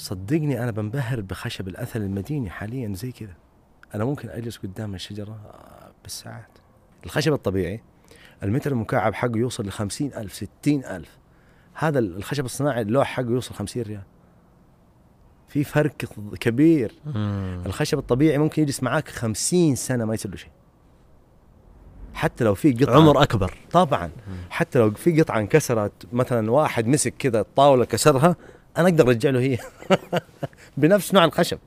صدقني أنا بنبهر بخشب الاثل المديني حاليا زي كذا. أنا ممكن أجلس قدام الشجرة آه، بالساعات. الخشب الطبيعي المتر المكعب حقه يوصل ل ألف ستين ألف. هذا الخشب الصناعي اللوح حقه يوصل 50 ريال. في فرق كبير. مم. الخشب الطبيعي ممكن يجلس معاك خمسين سنة ما يصير له شيء. حتى لو في قطعة. عمر أكبر. طبعا. حتى لو في قطعة انكسرت مثلا واحد مسك كذا الطاولة كسرها أنا أقدر أرجع له هي. بنفس نوع الخشب.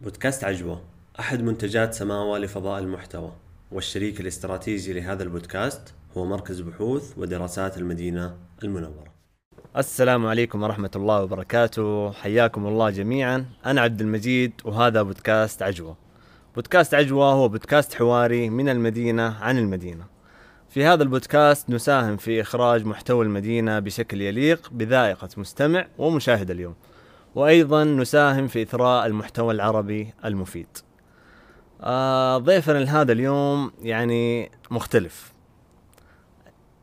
بودكاست عجوة. أحد منتجات سماوة لفضاء المحتوى. والشريك الاستراتيجي لهذا البودكاست هو مركز بحوث ودراسات المدينة المنورة. السلام عليكم ورحمة الله وبركاته. حياكم الله جميعا. أنا عبد المجيد وهذا بودكاست عجوة. بودكاست عجوة هو بودكاست حواري من المدينة عن المدينة. في هذا البودكاست نساهم في إخراج محتوى المدينة بشكل يليق بذائقة مستمع ومشاهد اليوم. وأيضا نساهم في إثراء المحتوى العربي المفيد. آه ضيفنا لهذا اليوم يعني مختلف.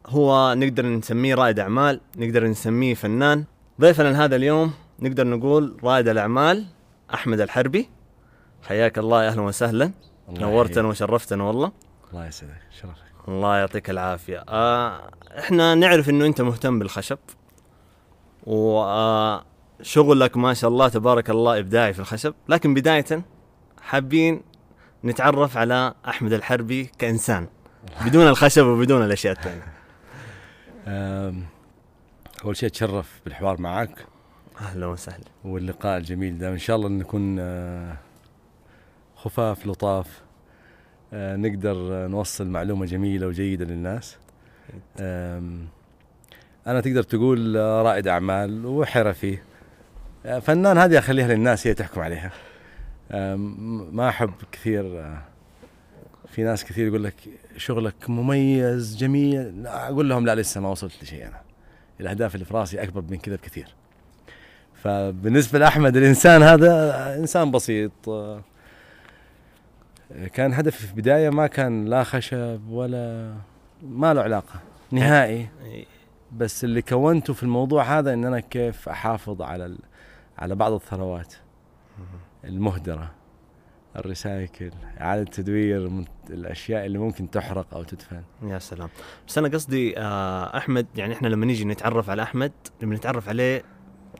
هو نقدر نسميه رائد أعمال نقدر نسميه فنان. ضيفنا لهذا اليوم نقدر نقول رائد الأعمال أحمد الحربي. حياك الله يا أهلا وسهلا. نورتنا. وشرفتنا والله. الله يسعدك شرفك الله يعطيك العافية. آه إحنا نعرف إنه أنت مهتم بالخشب. وشغلك ما شاء الله تبارك الله إبداعي في الخشب. لكن بداية حابين نتعرف على أحمد الحربي كإنسان بدون الخشب وبدون الأشياء الثانية. أم، أول شيء أتشرف بالحوار معك. أهلا وسهلا. واللقاء الجميل ده إن شاء الله نكون آه، خفاف لطاف. آه، نقدر نوصل معلومة جميلة وجيدة للناس. أنا تقدر تقول رائد أعمال وحرفي. آه، فنان هذه أخليها للناس هي تحكم عليها. ما أحب كثير آه، في ناس كثير يقول لك شغلك مميز جميل. لا، أقول لهم لا لسه ما وصلت لشيء أنا. الأهداف اللي في راسي أكبر من كذا بكثير. فبالنسبة لأحمد الإنسان هذا إنسان بسيط كان هدفي في البداية ما كان لا خشب ولا ما له علاقة نهائي. بس اللي كونته في الموضوع هذا إن أنا كيف أحافظ على. على بعض الثروات. المهدرة الريسايكل إعادة تدوير الأشياء اللي ممكن تحرق أو تدفن. يا سلام. بس أنا قصدي آه أحمد يعني إحنا لما نيجي نتعرف على أحمد لما نتعرف عليه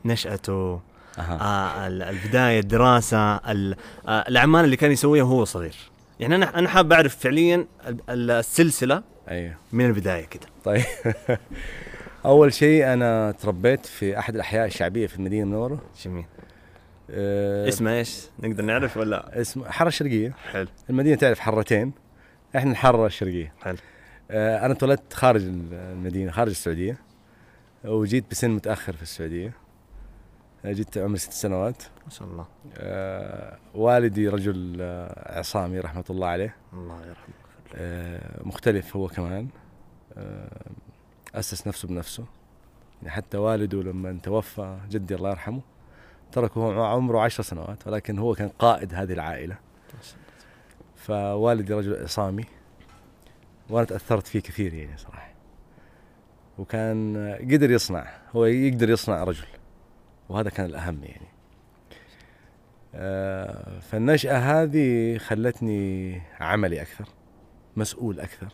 نشأته آه ال- البداية الدراسة ال- آه الأعمال اللي كان يسويها وهو صغير. يعني أنا أنا حاب أعرف فعليا ال- ال- السلسلة أيوه. من البداية كده. طيب. أول شيء أنا تربيت في أحد الأحياء الشعبية في المدينة المنورة. جميل. أه اسمه إيش؟ نقدر نعرف ولا؟ اسمه حاره الشرقية. حلو. المدينة تعرف حرتين. إحنا الحاره الشرقية. حلو. آه أنا تولدت خارج المدينة خارج السعودية وجيت بسن متأخر في السعودية. جيت عمري ست سنوات. ما شاء الله. آه والدي رجل آه عصامي رحمة الله عليه. الله يرحمه. آه مختلف هو كمان. آه أسس نفسه بنفسه. يعني حتى والده لما توفى جدي الله يرحمه تركه عمره عشر سنوات ولكن هو كان قائد هذه العائلة. فوالدي رجل عصامي وأنا تأثرت فيه كثير يعني صراحة. وكان قدر يصنع هو يقدر يصنع رجل. وهذا كان الأهم يعني. آه، فالنشأة هذه خلتني عملي أكثر مسؤول أكثر.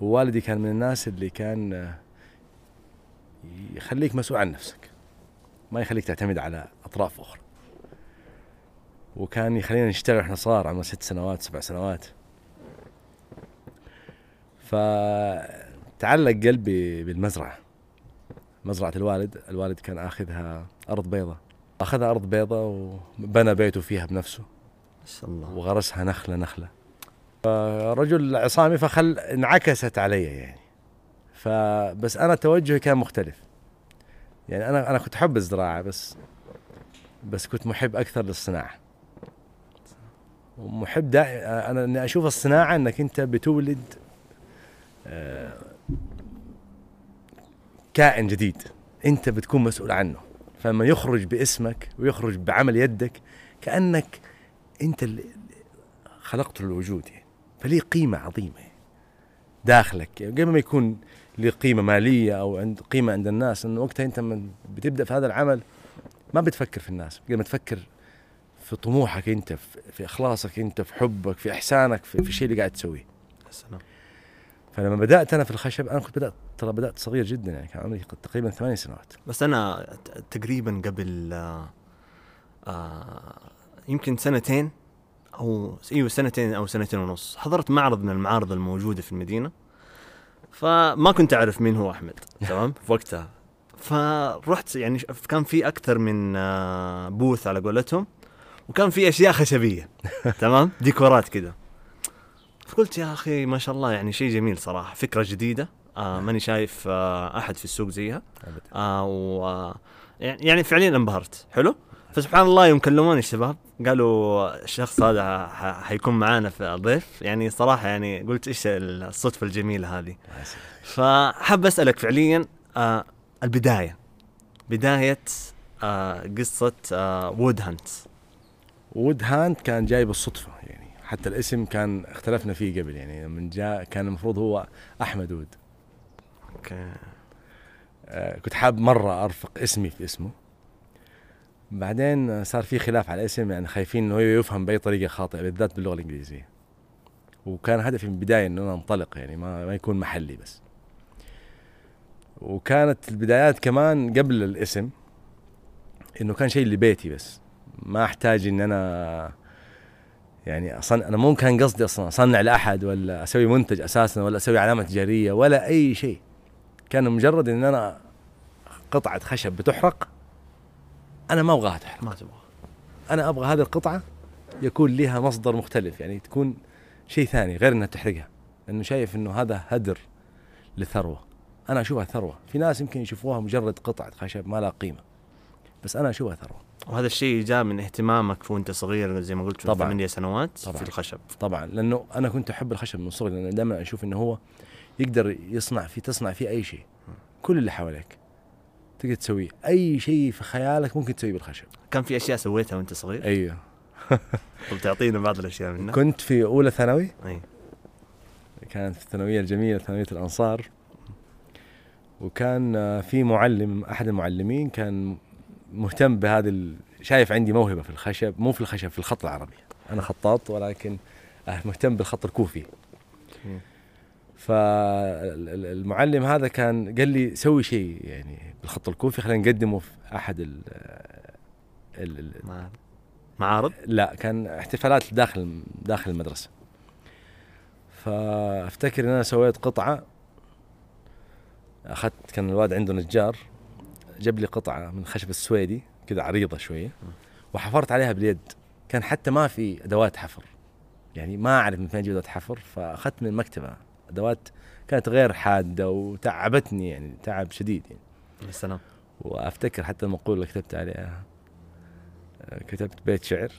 ووالدي كان من الناس اللي كان آه، يخليك مسؤول عن نفسك. ما يخليك تعتمد على أطراف أخرى. وكان يخلينا نشتغل إحنا صغار عمر ست سنوات سبع سنوات. فتعلق قلبي بالمزرعة مزرعة الوالد. الوالد كان آخذها أرض بيضاء. أخذها أرض بيضاء وبنى بيته فيها بنفسه. ما شاء الله. وغرسها نخلة نخلة. فرجل عصامي فخل انعكست علي يعني. فبس أنا توجهي كان مختلف. يعني أنا أنا كنت أحب الزراعة بس بس كنت محب أكثر للصناعة. ومحب دا أنا إني أشوف الصناعة إنك أنت بتولد آه، كائن جديد. أنت بتكون مسؤول عنه. فلما يخرج باسمك ويخرج بعمل يدك كأنك أنت اللي خلقته للوجود يعني. فليه قيمة عظيمة يعني داخلك يعني. قبل ما يكون له قيمة مالية أو عند قيمة عند الناس انه وقتها أنت من بتبدأ في هذا العمل ما بتفكر في الناس. قبل ما تفكر في طموحك أنت في, إخلاصك أنت في حبك في إحسانك في, في الشيء اللي قاعد تسويه. فلما بدأت أنا في الخشب أنا كنت بدأت ترى بدأت صغير جدا يعني كان عمري تقريبا ثمانية سنوات. بس أنا تقريبا قبل آه آه يمكن سنتين أو إيوه سنتين أو سنتين ونص حضرت معرض من المعارض الموجودة في المدينة. فما كنت أعرف مين هو أحمد تمام؟ في وقتها. فرحت يعني كان في أكثر من آه بوث على قولتهم وكان في أشياء خشبية تمام؟ ديكورات كذا فقلت يا أخي ما شاء الله يعني شيء جميل صراحة فكرة جديدة. آه ماني شايف آه أحد في السوق زيها. آه و يعني فعليا انبهرت. حلو؟ فسبحان الله يوم كلموني الشباب قالوا الشخص هذا حيكون معانا في ضيف يعني صراحة يعني قلت إيش الصدفة الجميلة هذه. فحاب أسألك فعليا آه البداية. بداية آه قصة آه Wood Hunt Wood Hunt كان جاي بالصدفة يعني حتى الاسم كان اختلفنا فيه قبل يعني من جاء كان المفروض هو أحمد وود أوكي آه، كنت حاب مرة أرفق اسمي في اسمه. بعدين صار في خلاف على الاسم يعني خايفين إنه يفهم بأي طريقة خاطئة بالذات باللغة الإنجليزية. وكان هدفي من البداية إنه أنا أنطلق يعني ما ما يكون محلي بس. وكانت البدايات كمان قبل الاسم إنه كان شيء لبيتي بس. ما أحتاج إن أنا يعني أصن أنا مو كان قصدي أصلا أصنع لأحد ولا أسوي منتج أساسا ولا أسوي علامة تجارية ولا أي شيء. كان مجرد إن أنا قطعة خشب بتحرق أنا ما أبغاها تحرق. ما تبغى أنا أبغى هذه القطعة يكون لها مصدر مختلف يعني تكون شيء ثاني غير إنها تحرقها لأنه شايف إنه هذا هدر لثروة. أنا أشوفها ثروة. في ناس يمكن يشوفوها مجرد قطعة خشب ما لها قيمة بس أنا أشوفها ثروة. وهذا الشيء جاء من اهتمامك وأنت صغير زي ما قلت من طبعاً. ثمانية سنوات طبعاً. في الخشب. طبعا. لأنه أنا كنت أحب الخشب من صغري لأن دائما أشوف إنه هو يقدر يصنع فيه تصنع فيه أي شيء. كل اللي حواليك. تقدر تسويه أي شيء في خيالك ممكن تسويه بالخشب. كان في أشياء سويتها وأنت صغير؟ أيوه. طب تعطينا بعض الأشياء منها. كنت في أولى ثانوي. أي. كانت في الثانوية الجميلة ثانوية الأنصار. وكان آه، في معلم أحد المعلمين كان مهتم بهذا ال... شايف عندي موهبة في الخشب. مو في الخشب في الخط العربي. أنا خطاط ولكن آه، مهتم بالخط الكوفي. فالمعلم هذا كان قال لي سوي شيء يعني بالخط الكوفي خلينا نقدمه في أحد ال ال- ال- مع- معارض؟ لا كان احتفالات داخل داخل المدرسة. فأفتكر إن أنا سويت قطعة أخذت كان الواد عنده نجار جاب لي قطعة من خشب السويدي كذا عريضة شوية وحفرت عليها باليد. كان حتى ما في أدوات حفر يعني ما أعرف من فين أجيب أدوات حفر فأخذت من المكتبة. أدوات كانت غير حادة وتعبتني يعني تعب شديد يعني. يا سلام. وأفتكر حتى المقولة اللي كتبت عليها كتبت بيت شعر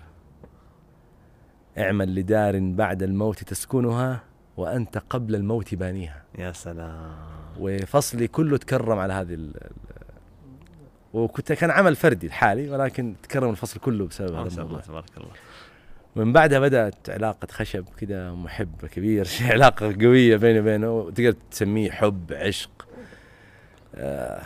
اعمل لدار بعد الموت تسكنها وأنت قبل الموت بانيها. يا سلام. وفصلي كله تكرم على هذه ال ال- وكنت كان عمل فردي لحالي ولكن تكرم الفصل كله بسبب هذا الموضوع. تبارك الله. من بعدها بدأت علاقة خشب كذا محبة كبير علاقة قوية بيني وبينه وتقدر تسميه حب عشق آه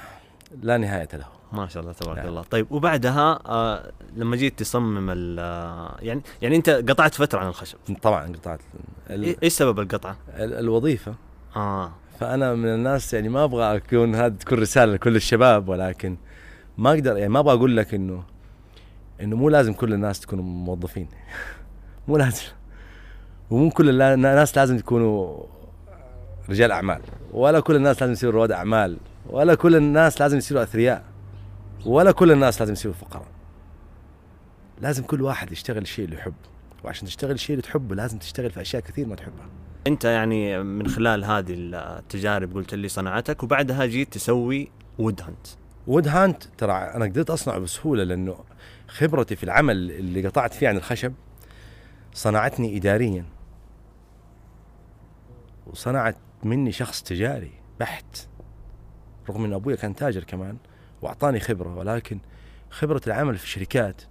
لا نهاية له. ما شاء الله تبارك نعم. الله. طيب وبعدها آه لما جيت تصمم ال- آه، يعني يعني أنت قطعت فترة عن الخشب. طبعا قطعت. إيه- إيش سبب القطعة؟ ال- الوظيفة. آه. فأنا من الناس يعني ما أبغى أكون هذه تكون رسالة لكل الشباب ولكن ما أقدر يعني ما أبغى أقول لك إنه إنه مو لازم كل الناس تكونوا موظفين. مو لازم. ومو كل الناس لازم يكونوا رجال أعمال. ولا كل الناس لازم يصيروا رواد أعمال. ولا كل الناس لازم يصيروا أثرياء. ولا كل الناس لازم يصيروا فقراء. لازم كل واحد يشتغل الشيء اللي يحبه وعشان تشتغل الشيء اللي تحبه لازم تشتغل في أشياء كثير ما تحبها. أنت يعني من خلال هذه التجارب قلت لي صنعتك وبعدها جيت تسوي وود هانت وود هانت ترى أنا قدرت أصنعه بسهولة لأنه خبرتي في العمل اللي قطعت فيه عن الخشب صنعتني اداريا. وصنعت مني شخص تجاري بحت. رغم إن أبوي كان تاجر كمان وأعطاني خبرة ولكن خبرة العمل في الشركات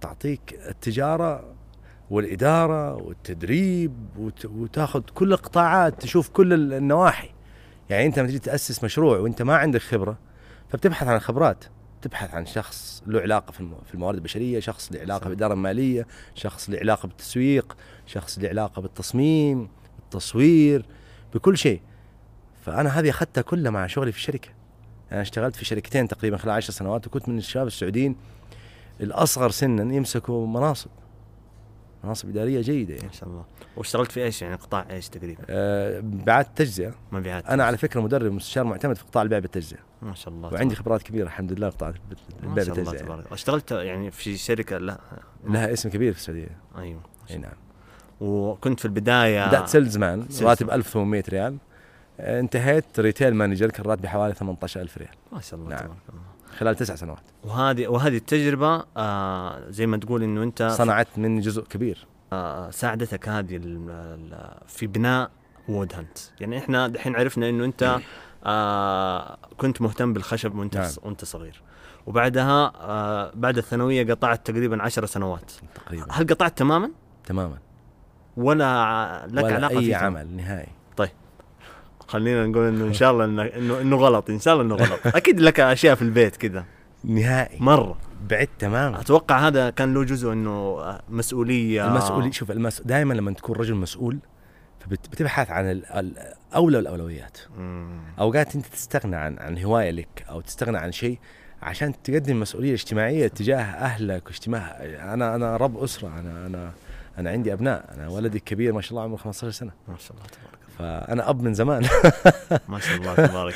تعطيك التجارة والإدارة والتدريب وت... وتاخذ كل القطاعات تشوف كل ال- النواحي. يعني أنت لما تجي تأسس مشروع وأنت ما عندك خبرة فبتبحث عن خبرات. تبحث عن شخص له علاقة في الم- في الموارد البشرية شخص له علاقة. بالاداره الماليه شخص له علاقة بالتسويق شخص له علاقة بالتصميم بالتصوير بكل شيء. فأنا هذه أخذتها كلها مع شغلي في الشركة. أنا اشتغلت في شركتين تقريبا خلال عشر سنوات وكنت من الشباب السعوديين الأصغر سنا يمسكوا مناصب. مناصب إدارية جيدة يعني. ما شاء الله. واشتغلت في إيش يعني؟ قطاع إيش تقريبا؟ أه بعد تجزئة. مبيعات أنا على فكرة مدرب مستشار معتمد في قطاع البيع بالتجزئة. ما شاء الله وعندي خبرات كبيرة الحمد لله في قطاع ما البيع شاء الله بالتجزئه يعني. تبارك. الله اشتغلت يعني في شركة لا. لها اسم كبير في السعودية. أيوه. إي نعم. وكنت في البداية بدأت salesman راتبي كان. 1800 ريال. انتهيت retail manager كان راتبي حوالي 18000 ريال. ما شاء الله نعم. تبارك الله. خلال تسع سنوات. وهذه وهذه التجربة آه زي ما تقول إنه أنت صنعت مني جزء كبير. آه ساعدتك هذه في بناء Wood Hunt يعني إحنا دحين عرفنا إنه أنت آه كنت مهتم بالخشب وأنت نعم. وأنت صغير. وبعدها آه بعد الثانوية قطعت تقريبا عشر سنوات. تقريبا. هل قطعت تماما؟ تماما. ولا لك ولا علاقة أي عمل نهائي. خلينا نقول إنه إن شاء الله انه انه, إنه غلط إن شاء الله إنه غلط. أكيد لك أشياء في البيت كذا نهائي. مرة. بعدت تماما أتوقع هذا كان له جزء إنه مسؤولية. المسؤولية شوف المس... دائما لما تكون رجل مسؤول فبتبحث عن ال- ال- أولى الأولويات. مم. أوقات أنت تستغنى عن عن هواية لك أو تستغنى عن شيء عشان تقدم مسؤولية اجتماعية تجاه أهلك واجتماع أنا أنا رب أسرة أنا أنا أنا عندي أبناء أنا ولدي الكبير ما شاء الله عمره 15 سنة. ما شاء الله تبارك فأنا أب من زمان. ما شاء الله تبارك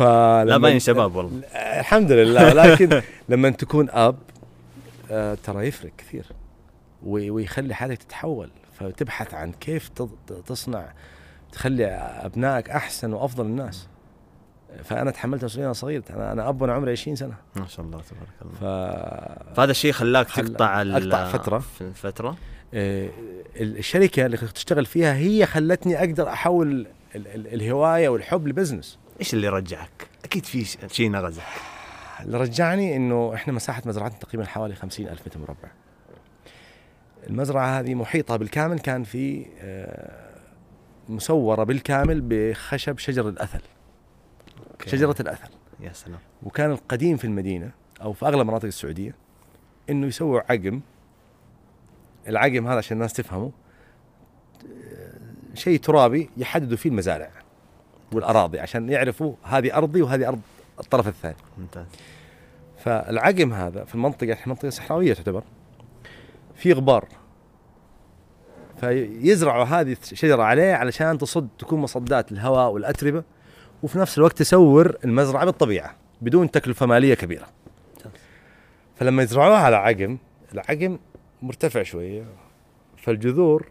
الله. لا باين شباب والله. الحمد لله ولكن لما تكون أب آه، ترى يفرق كثير وي- ويخلي حالك تتحول. فتبحث عن كيف تصنع تخلي أبنائك أحسن وأفضل الناس. فأنا تحملت مسؤولية صغير. أنا أنا أب وأنا عمري 20 سنة. ما شاء الله تبارك الله. ف فهذا الشيء خلاك خل- تقطع. في فترة. آه، الشركة اللي كنت تشتغل فيها هي خلتني أقدر أحول ال- ال- الهواية والحب لبزنس. إيش اللي رجعك؟ أكيد في شيء نغزك. اللي رجعني إنه إحنا مساحة مزرعتنا تقريبا حوالي 50 ألف متر مربع. المزرعة هذه محيطة بالكامل كان في آه، مسوره بالكامل بخشب شجر الأثل. أوكي. شجرة الأثل. يا سلام. وكان القديم في المدينة أو في أغلب مناطق السعودية إنه يسووا عقم العقم هذا عشان الناس تفهمه شيء ترابي يحددوا فيه المزارع والأراضي عشان يعرفوا هذه أرضي وهذه أرض الطرف الثاني. ممتاز. فالعقم هذا في المنطقة إحنا منطقة صحراوية تعتبر في غبار. فيزرعوا هذه الشجرة عليه علشان تصد تكون مصدات للهواء والأتربة وفي نفس الوقت تسور المزرعة بالطبيعة بدون تكلفة مالية كبيرة. فلما يزرعوها على عقم العقم مرتفع شوية فالجذور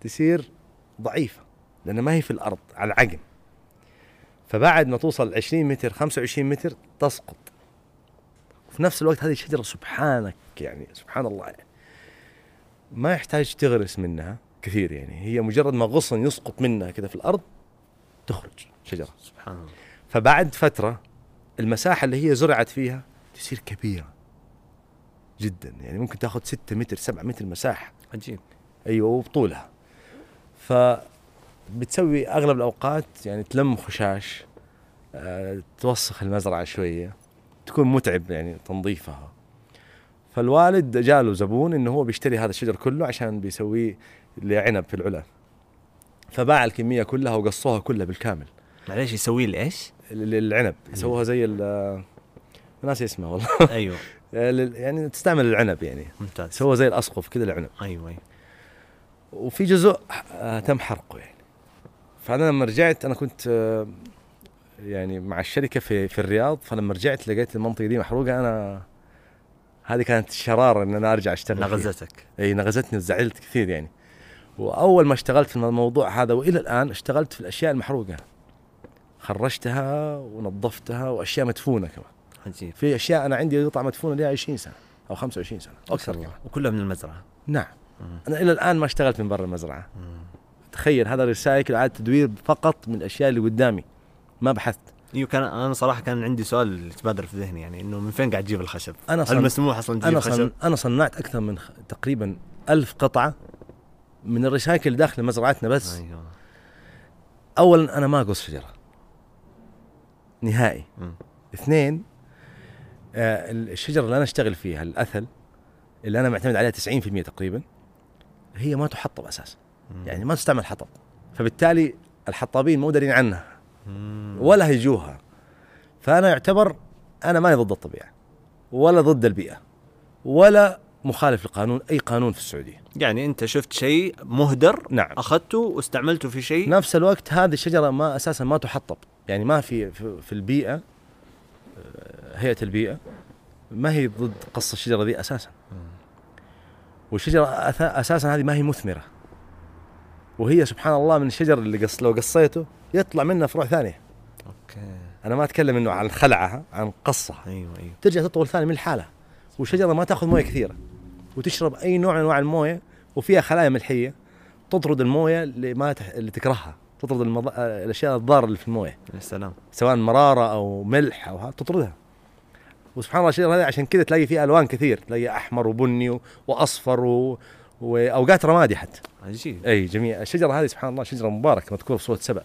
تصير ضعيفة لأنها ما هي في الأرض على العقم. فبعد ما توصل 20 متر 25 متر تسقط. وفي نفس الوقت هذه الشجره سبحانك يعني سبحان الله. يعني ما يحتاج تغرس منها كثير يعني هي مجرد ما غصن يسقط منها كذا في الأرض تخرج شجرة. سبحان الله. فبعد فترة المساحة اللي هي زرعت فيها تصير كبيرة. جدا. يعني ممكن تاخذ 6 متر 7 متر مساحة. عجيب. أيوه وبطولها. ف بتسوي أغلب الأوقات يعني تلم خشاش آه، توسخ المزرعة شوية. تكون متعب يعني تنظيفها. فالوالد جاله زبون إنه هو بيشتري هذا الشجر كله عشان بيسويه لعنب في العلا. فباع الكمية كلها وقصوها كلها بالكامل. معليش يسوي لي إيش؟ ال- العنب يسووها زي ال ناسي اسمها والله. أيوه. يعني تستعمل العنب يعني. ممتاز. سوى زي الأسقف كذا العنب أيوه أيوه. وفي جزء آه، تم حرقه يعني. فأنا لما رجعت أنا كنت آه، يعني مع الشركة في في الرياض. فلما رجعت لقيت المنطقة دي محروقة. أنا هذه كانت الشرارة إن أنا أرجع أشتغل. نغزتك. إي نغزتني وزعلت كثير يعني. وأول ما اشتغلت في الموضوع هذا وإلى الآن اشتغلت في الأشياء المحروقة. خرجتها ونظفتها وأشياء مدفونة كمان. عجيب في أشياء أنا عندي قطع مدفونه لها 20 سنة أو 25 سنة أكثر كمان. وكلها من المزرعة. نعم. مم. أنا إلى الآن ما اشتغلت من برا المزرعة. مم. تخيل هذا ريسايكل إعادة تدوير فقط من الأشياء اللي قدامي. ما بحثت. إيوه كان أنا صراحة كان عندي سؤال يتبادر في ذهني يعني إنه من فين قاعد تجيب الخشب؟ أنا هل صن... مسموح أصلا تجيب خشب؟ صن... أنا صنعت أكثر من خ... تقريبا ألف قطعة من الريسايكل داخل مزرعتنا بس. أيوه. اولا أنا ما أقص شجرة. نهائي. مم. اثنين الشجرة اللي أنا أشتغل فيها الأثل اللي أنا معتمد عليها 90% تقريبا هي ما تحطب أساسا. يعني ما تستعمل حطب. فبالتالي الحطابين مو دارين عنها. ولا هيجوها. فأنا يعتبر أنا ماني ضد الطبيعة. ولا ضد البيئة. ولا مخالف لقانون أي قانون في السعودية. يعني أنت شفت شيء مهدر نعم. أخذته واستعملته في شيء؟ نفس الوقت هذه الشجرة ما أساسا ما تحطب. يعني ما في في في البيئة آه، هيئة البيئة ما هي ضد قص الشجرة ذي أساسا. والشجرة أساسا هذه ما هي مثمرة. وهي سبحان الله من الشجر اللي قص لو قصيته يطلع منه فروع ثانية. أوكي. أنا ما أتكلم إنه عن خلعها عن قصها. أيوه أيوه. ترجع تطول ثاني من الحالة. والشجرة ما تأخذ موية كثيرة. وتشرب أي نوع من أنواع الموية وفيها خلايا ملحية. تطرد الموية اللي ما تح... اللي تكرهها. تطرد المض... الأشياء الضارة اللي في الموية. يا سلام. سواء مرارة أو ملح أو ها تطردها. وسبحان الله الشجرة هذه عشان كذا تلاقي فيها ألوان كثير. تلاقي أحمر وبني و... وأصفر و... وأوقات رمادي حتى. عجيب. أي جميع الشجرة هذه سبحان الله شجرة مباركة مذكورة في سورة سبأ.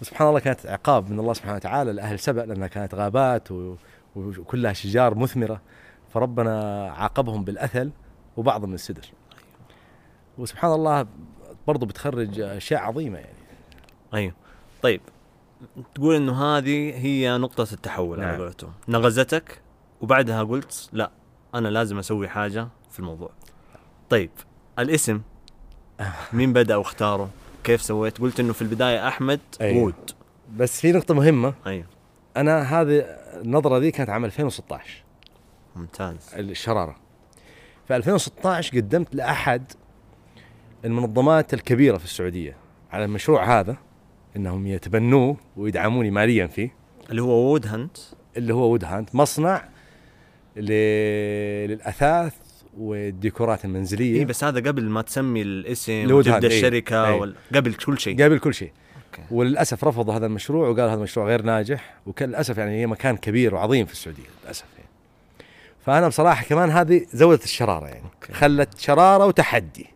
وسبحان الله كانت عقاب من الله سبحانه وتعالى لأهل سبأ لأنها كانت غابات و- وكلها شجار مثمرة. فربنا عاقبهم بالأثل وبعض من السدر وسبحان الله برضو بتخرج أشياء عظيمة يعني. أيوه. طيب. تقول إنه هذه هي نقطة التحول على نعم. قولتهم. نغزتك وبعدها قلت لا أنا لازم أسوي حاجة في الموضوع. طيب الاسم مين بدأ واختاره؟ كيف سويت؟ قلت إنه في البداية أحمد أيوة. وود. بس في نقطة مهمة. أيوه. أنا هذه النظرة ذي كانت عام 2016 ممتاز. الشرارة. في 2016 قدمت لأحد المنظمات الكبيرة في السعودية على المشروع هذا. إنهم يتبنوه ويدعموني ماليا فيه اللي هو Wood Hunt اللي هو Wood Hunt مصنع. للأثاث والديكورات المنزلية اي بس هذا قبل ما تسمي الاسم وتبدأ إيه. الشركة إيه. وال... قبل كل شيء قبل كل شيء okay وللأسف رفضوا هذا المشروع وقالوا هذا المشروع غير ناجح وكان للاسف يعني هي مكان كبير وعظيم في السعودية للأسف يعني. فأنا بصراحة كمان هذه زودت الشرارة يعني okay. خلت شرارة وتحدي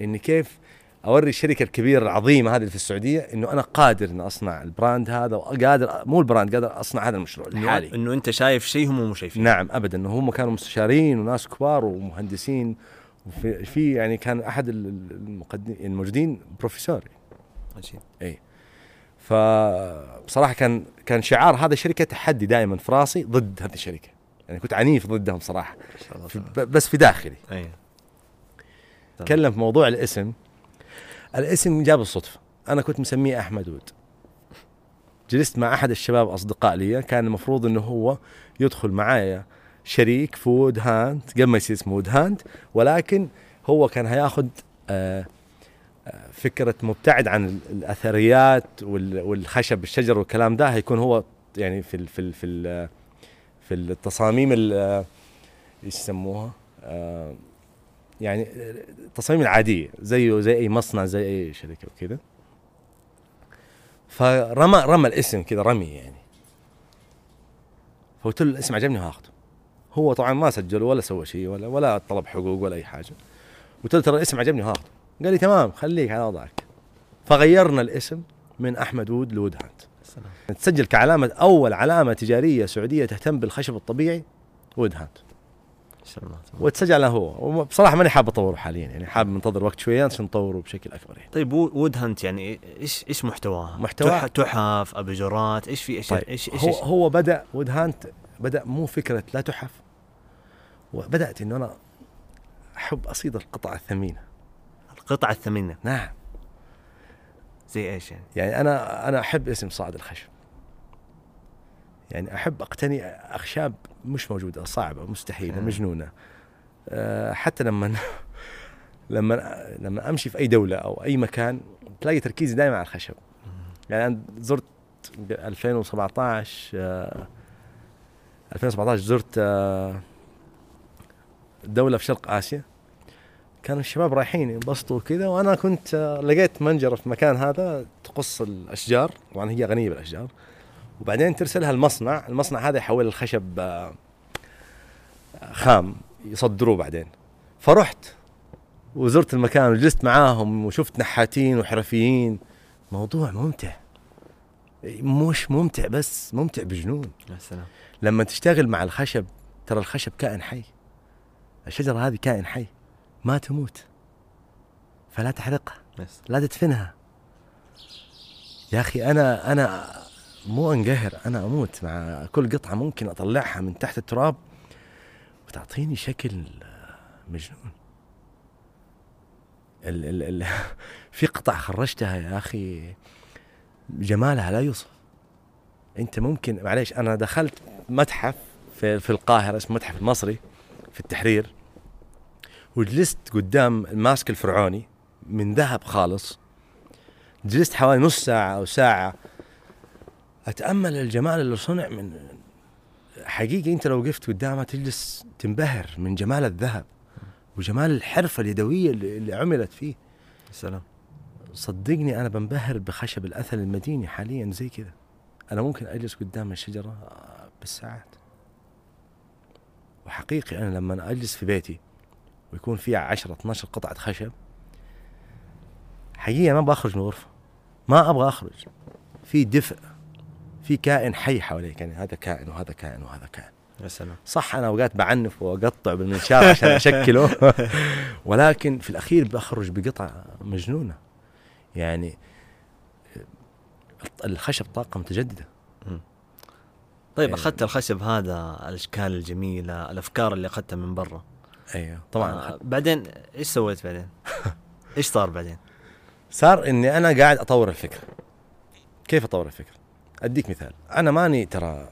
إني كيف أوري الشركة الكبيرة العظيمة هذه اللي في السعودية إنه أنا قادر إني أصنع ال brand هذا وقادر مو ال brand قادر أصنع هذا المشروع لحالي إنه أنت شايف شيء هم مو شايفين نعم ابدا. إنه هم كانوا مستشارين وناس كبار ومهندسين وفي في يعني كان أحد ال- ال- المقدمين الموجودين بروفيسور عجيب فبصراحه كان كان شعار هذا الشركة تحدي دائما في راسي ضد هذه الشركة. يعني كنت عنيف ضدهم صراحة. ما شاء الله في بس في داخلي. أيوه. تكلم في موضوع الاسم. الاسم جاب الصدفة. أنا كنت مسميه أحمد Wood. جلست مع أحد الشباب أصدقاء لي. كان المفروض إنه هو يدخل معايا. شريك في Wood Hunt قبل ما يصير اسمه Wood Hunt ولكن هو كان هياخذ آه، آه، فكرة مبتعد عن ال- الأثريات وال- والخشب الشجر والكلام ده. هيكون هو يعني في ال في ال في ال في التصاميم ال- آه، إيش يسموها؟ يعني التصاميم العادية زيه زي أي مصنع زي أي شركة وكذا فرمى رمى الاسم كذا رمي يعني. فقلت له الاسم عجبني وهاخذه هو طبعا ما سجل ولا سوى شيء ولا ولا طلب حقوق ولا أي حاجة. قلت له ترى الاسم عجبني وهاخذه قال لي تمام خليك على وضعك. فغيرنا الاسم من أحمد Wood ل Wood Hunt. سلام. تسجل كعلامة أول علامة تجارية سعودية تهتم بالخشب الطبيعي Wood Hunt. وتسجل هو. وبصراحه ماني حاب أطوره حاليا يعني حاب منتظر وقت شوية عشان نطوره بشكل أكبر يعني. طيب وو- Wood Hunt يعني إيش إيش محتواها؟ تح- تحف اباجورات إيش في إيش طيب إيش إيش هو إيش- هو بدأ Wood Hunt بدأ مو فكرة لا تحف وبدأت إنه أنا أحب أصيد القطع الثمينة. القطعة الثمينة؟ نعم. زي إيش يعني؟ يعني أنا أنا أحب اسم صائد الخشب. يعني أحب أقتني أخشاب مش موجودة صعبة مستحيلة. مجنونة. أه حتى لما لما لما أمشي في أي دولة أو أي مكان تلاقي تركيزي دائما على الخشب. يعني أنا زرت ب 2017 آه 2017 زرت آه دولة في شرق آسيا. كانوا الشباب رايحين ينبسطوا كذا وأنا كنت آه، لقيت منجرة في مكان هذا تقص الأشجار طبعا هي غنية بالأشجار. وبعدين ترسلها المصنع المصنع هذا يحول الخشب آه، خام يصدروه بعدين. فرحت وزرت المكان وجلست معاهم وشفت نحاتين وحرفيين. موضوع ممتع. مش ممتع بس ممتع بجنون. يا سلام. لما تشتغل مع الخشب ترى الخشب كائن حي. الشجرة هذه كائن حي. ما تموت. فلا تحرقها. لا تدفنها. يا أخي أنا أنا مو أنقهر أنا أموت مع كل قطعة ممكن أطلعها من تحت التراب وتعطيني شكل مجنون. ال ال ال في قطع خرجتها يا أخي جمالها لا يوصف. أنت ممكن معليش أنا دخلت متحف في, في القاهرة اسمه المتحف المصري في التحرير وجلست قدام الماسك الفرعوني من ذهب خالص. جلست حوالي نص ساعة أو ساعة أتأمل الجمال اللي صنع من حقيقة أنت لو وقفت قدامها تجلس تنبهر من جمال الذهب وجمال الحرفة اليدوية اللي اللي عملت فيه. سلام. صدقني أنا بنبهر بخشب الأثل المديني حاليا زي كذا. أنا ممكن أجلس قدام الشجرة بالساعات. وحقيقي أنا لما أجلس في بيتي ويكون فيها 10 12 قطعة خشب حقيقة ما بخرج من الغرفة. ما أبغى أخرج. في دفء. في كائن حي حواليك يعني هذا كائن وهذا كائن وهذا كائن. يا سلام. صح أنا أوقات بعنف وأقطع بالمنشار عشان أشكله. ولكن في الأخير بخرج بقطعه مجنونة. يعني الخشب طاقه متجدده طيب إيه. أخذت الخشب هذا الأشكال الجميلة الأفكار اللي أخذتها من برا. أيوه. طبعا آه. بعدين إيش سويت بعدين؟ إيش صار بعدين؟ صار إني أنا قاعد أطور الفكرة. كيف أطور الفكرة؟ أديك مثال. أنا ماني ترى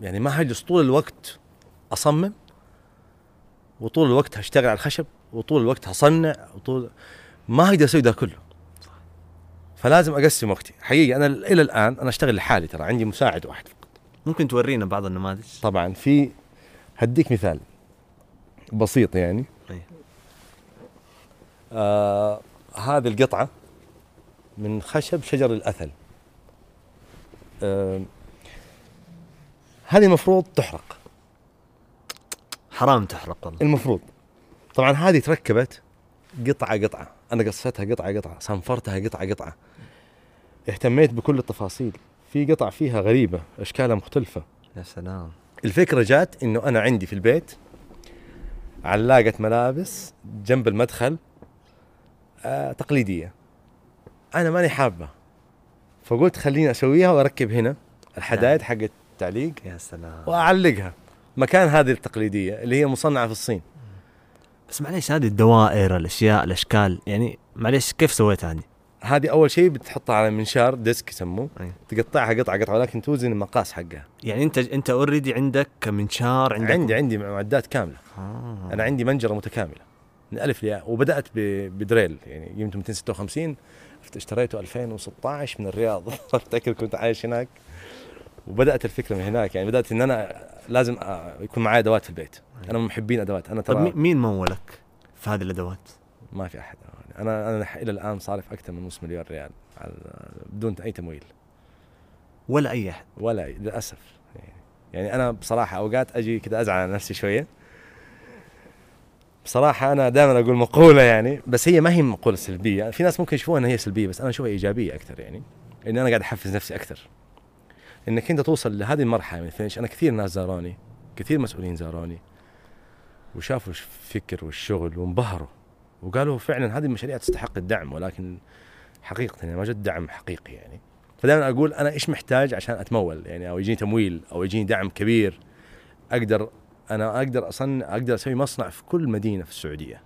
يعني ما هجلس طول الوقت أصمم وطول الوقت هشتغل على الخشب وطول الوقت هصنع وطول ما أقدر أسوي ده كله. فلازم أقسم وقتي. حقيقه أنا إلى الآن أنا أشتغل لحالي ترى عندي مساعد واحد فقط. ممكن تورينا بعض النماذج؟ طبعا في هديك مثال بسيط يعني. آه هذه القطعة من خشب شجر الأثل. آه هذه المفروض تحرق. حرام تحرق والله. المفروض. طبعا هذه تركبت قطعة قطعة. أنا قصيتها قطعة قطعة صنفرتها قطعة قطعة. اهتميت بكل التفاصيل. في قطع فيها غريبة أشكالها مختلفة. يا سلام. الفكرة جات إنه أنا عندي في البيت علاقة ملابس جنب المدخل آه تقليدية. أنا ماني حابه. فقلت خليني أسويها وأركب هنا الحدايد حق التعليق يا سلام. وأعلقها. مكان هذه التقليدية اللي هي مصنعة في الصين. بس معليش هذه الدوائر الأشياء الأشكال يعني معليش كيف سويتها هذه؟ هذه أول شيء بتحطها على منشار disc يسموه. أي. تقطعها قطعة قطعة ولكن توزن المقاس حقها. يعني أنت أنت already عندك منشار عندك؟ عندي عندي معدات كاملة. آه. أنا عندي منجرة متكاملة من ألف لياء وبدأت بدريل يعني قيمته 256 اشتريته 2016 من الرياض. افتكر كنت عايش هناك. وبدأت الفكرة من هناك يعني بدأت إن أنا لازم أ- يكون معي أدوات في البيت. أنا من محبين أدوات. أنا طيب ترى مي- مين مولك في هذه الأدوات؟ ما في أحد. أنا أنا إلى الآن صارف أكثر من نص مليون ريال على- بدون أي تمويل. ولا أي أحد؟ ولا للأسف. يعني أنا بصراحة أوقات أجي كذا أزعل على نفسي شوية. بصراحة أنا دائما أقول مقولة يعني بس هي ما هي مقولة سلبية، في ناس ممكن يشوفوها أنها هي سلبية بس أنا أشوفها إيجابية أكثر يعني، إن أنا قاعد أحفز نفسي أكثر. إنك أنت توصل لهذه المرحلة من الفينش، أنا كثير ناس زاروني، كثير مسؤولين زاروني وشافوا الفكر والشغل وانبهروا وقالوا فعلا هذه المشاريع تستحق الدعم ولكن حقيقة يعني ما جد دعم حقيقي يعني. فدائما أقول أنا إيش محتاج عشان أتمول يعني أو يجيني تمويل أو يجيني دعم كبير أقدر أنا أقدر اصنع أقدر أسوي مصنع في كل مدينة في السعودية.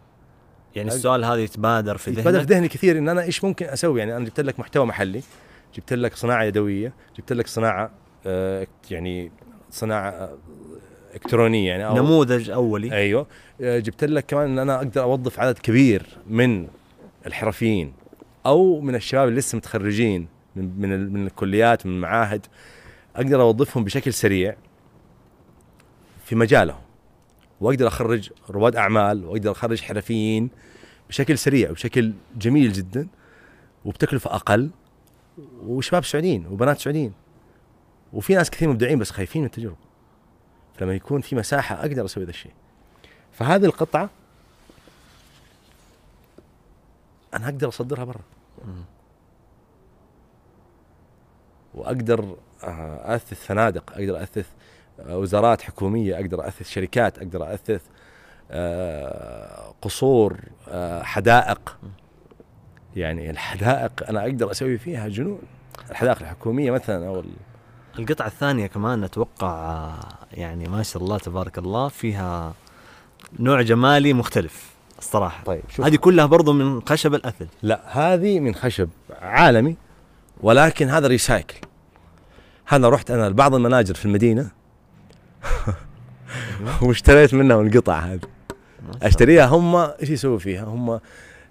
يعني السؤال هذا يتبادر في يتبادر في ذهني كثير إن أنا إيش ممكن أسوي؟ يعني أنا جبت لك محتوى محلي جبت لك صناعة يدوية جبت لك صناعة آه يعني صناعة آه، إلكترونية يعني أو نموذج أولي. أيوه. آه، جبت لك كمان إن أنا أقدر أوظف عدد كبير من الحرفيين أو من الشباب اللي لسه متخرجين من من الكليات من المعاهد. أقدر أوظفهم بشكل سريع. في مجالهم وأقدر أخرج رواد أعمال وأقدر أخرج حرفيين بشكل سريع وبشكل جميل جدا وبتكلفة أقل وشباب سعوديين وبنات سعوديين. وفي ناس كثير مبدعين بس خايفين من التجربة. فلما يكون في مساحة أقدر أسوي ذا الشيء. فهذه القطعة أنا أقدر أصدرها برا. وأقدر آه، أثث فنادق أقدر أثث وزارات حكومية أقدر اثث شركات أقدر اثث آه، قصور آه، حدائق. يعني الحدائق أنا أقدر أسوي فيها جنون الحدائق الحكومية مثلا أو ال- القطعة الثانية كمان أتوقع آه، يعني ما شاء الله تبارك الله فيها نوع جمالي مختلف الصراحة. طيب شوف. هذه كلها برضو من خشب الأثل. لا هذه من خشب عالمي ولكن هذا ريسايكل هذا رحت أنا لبعض المناجر في المدينة واشتريت منهم القطع هذه. أشتريها هم إيش يسووا فيها؟ هم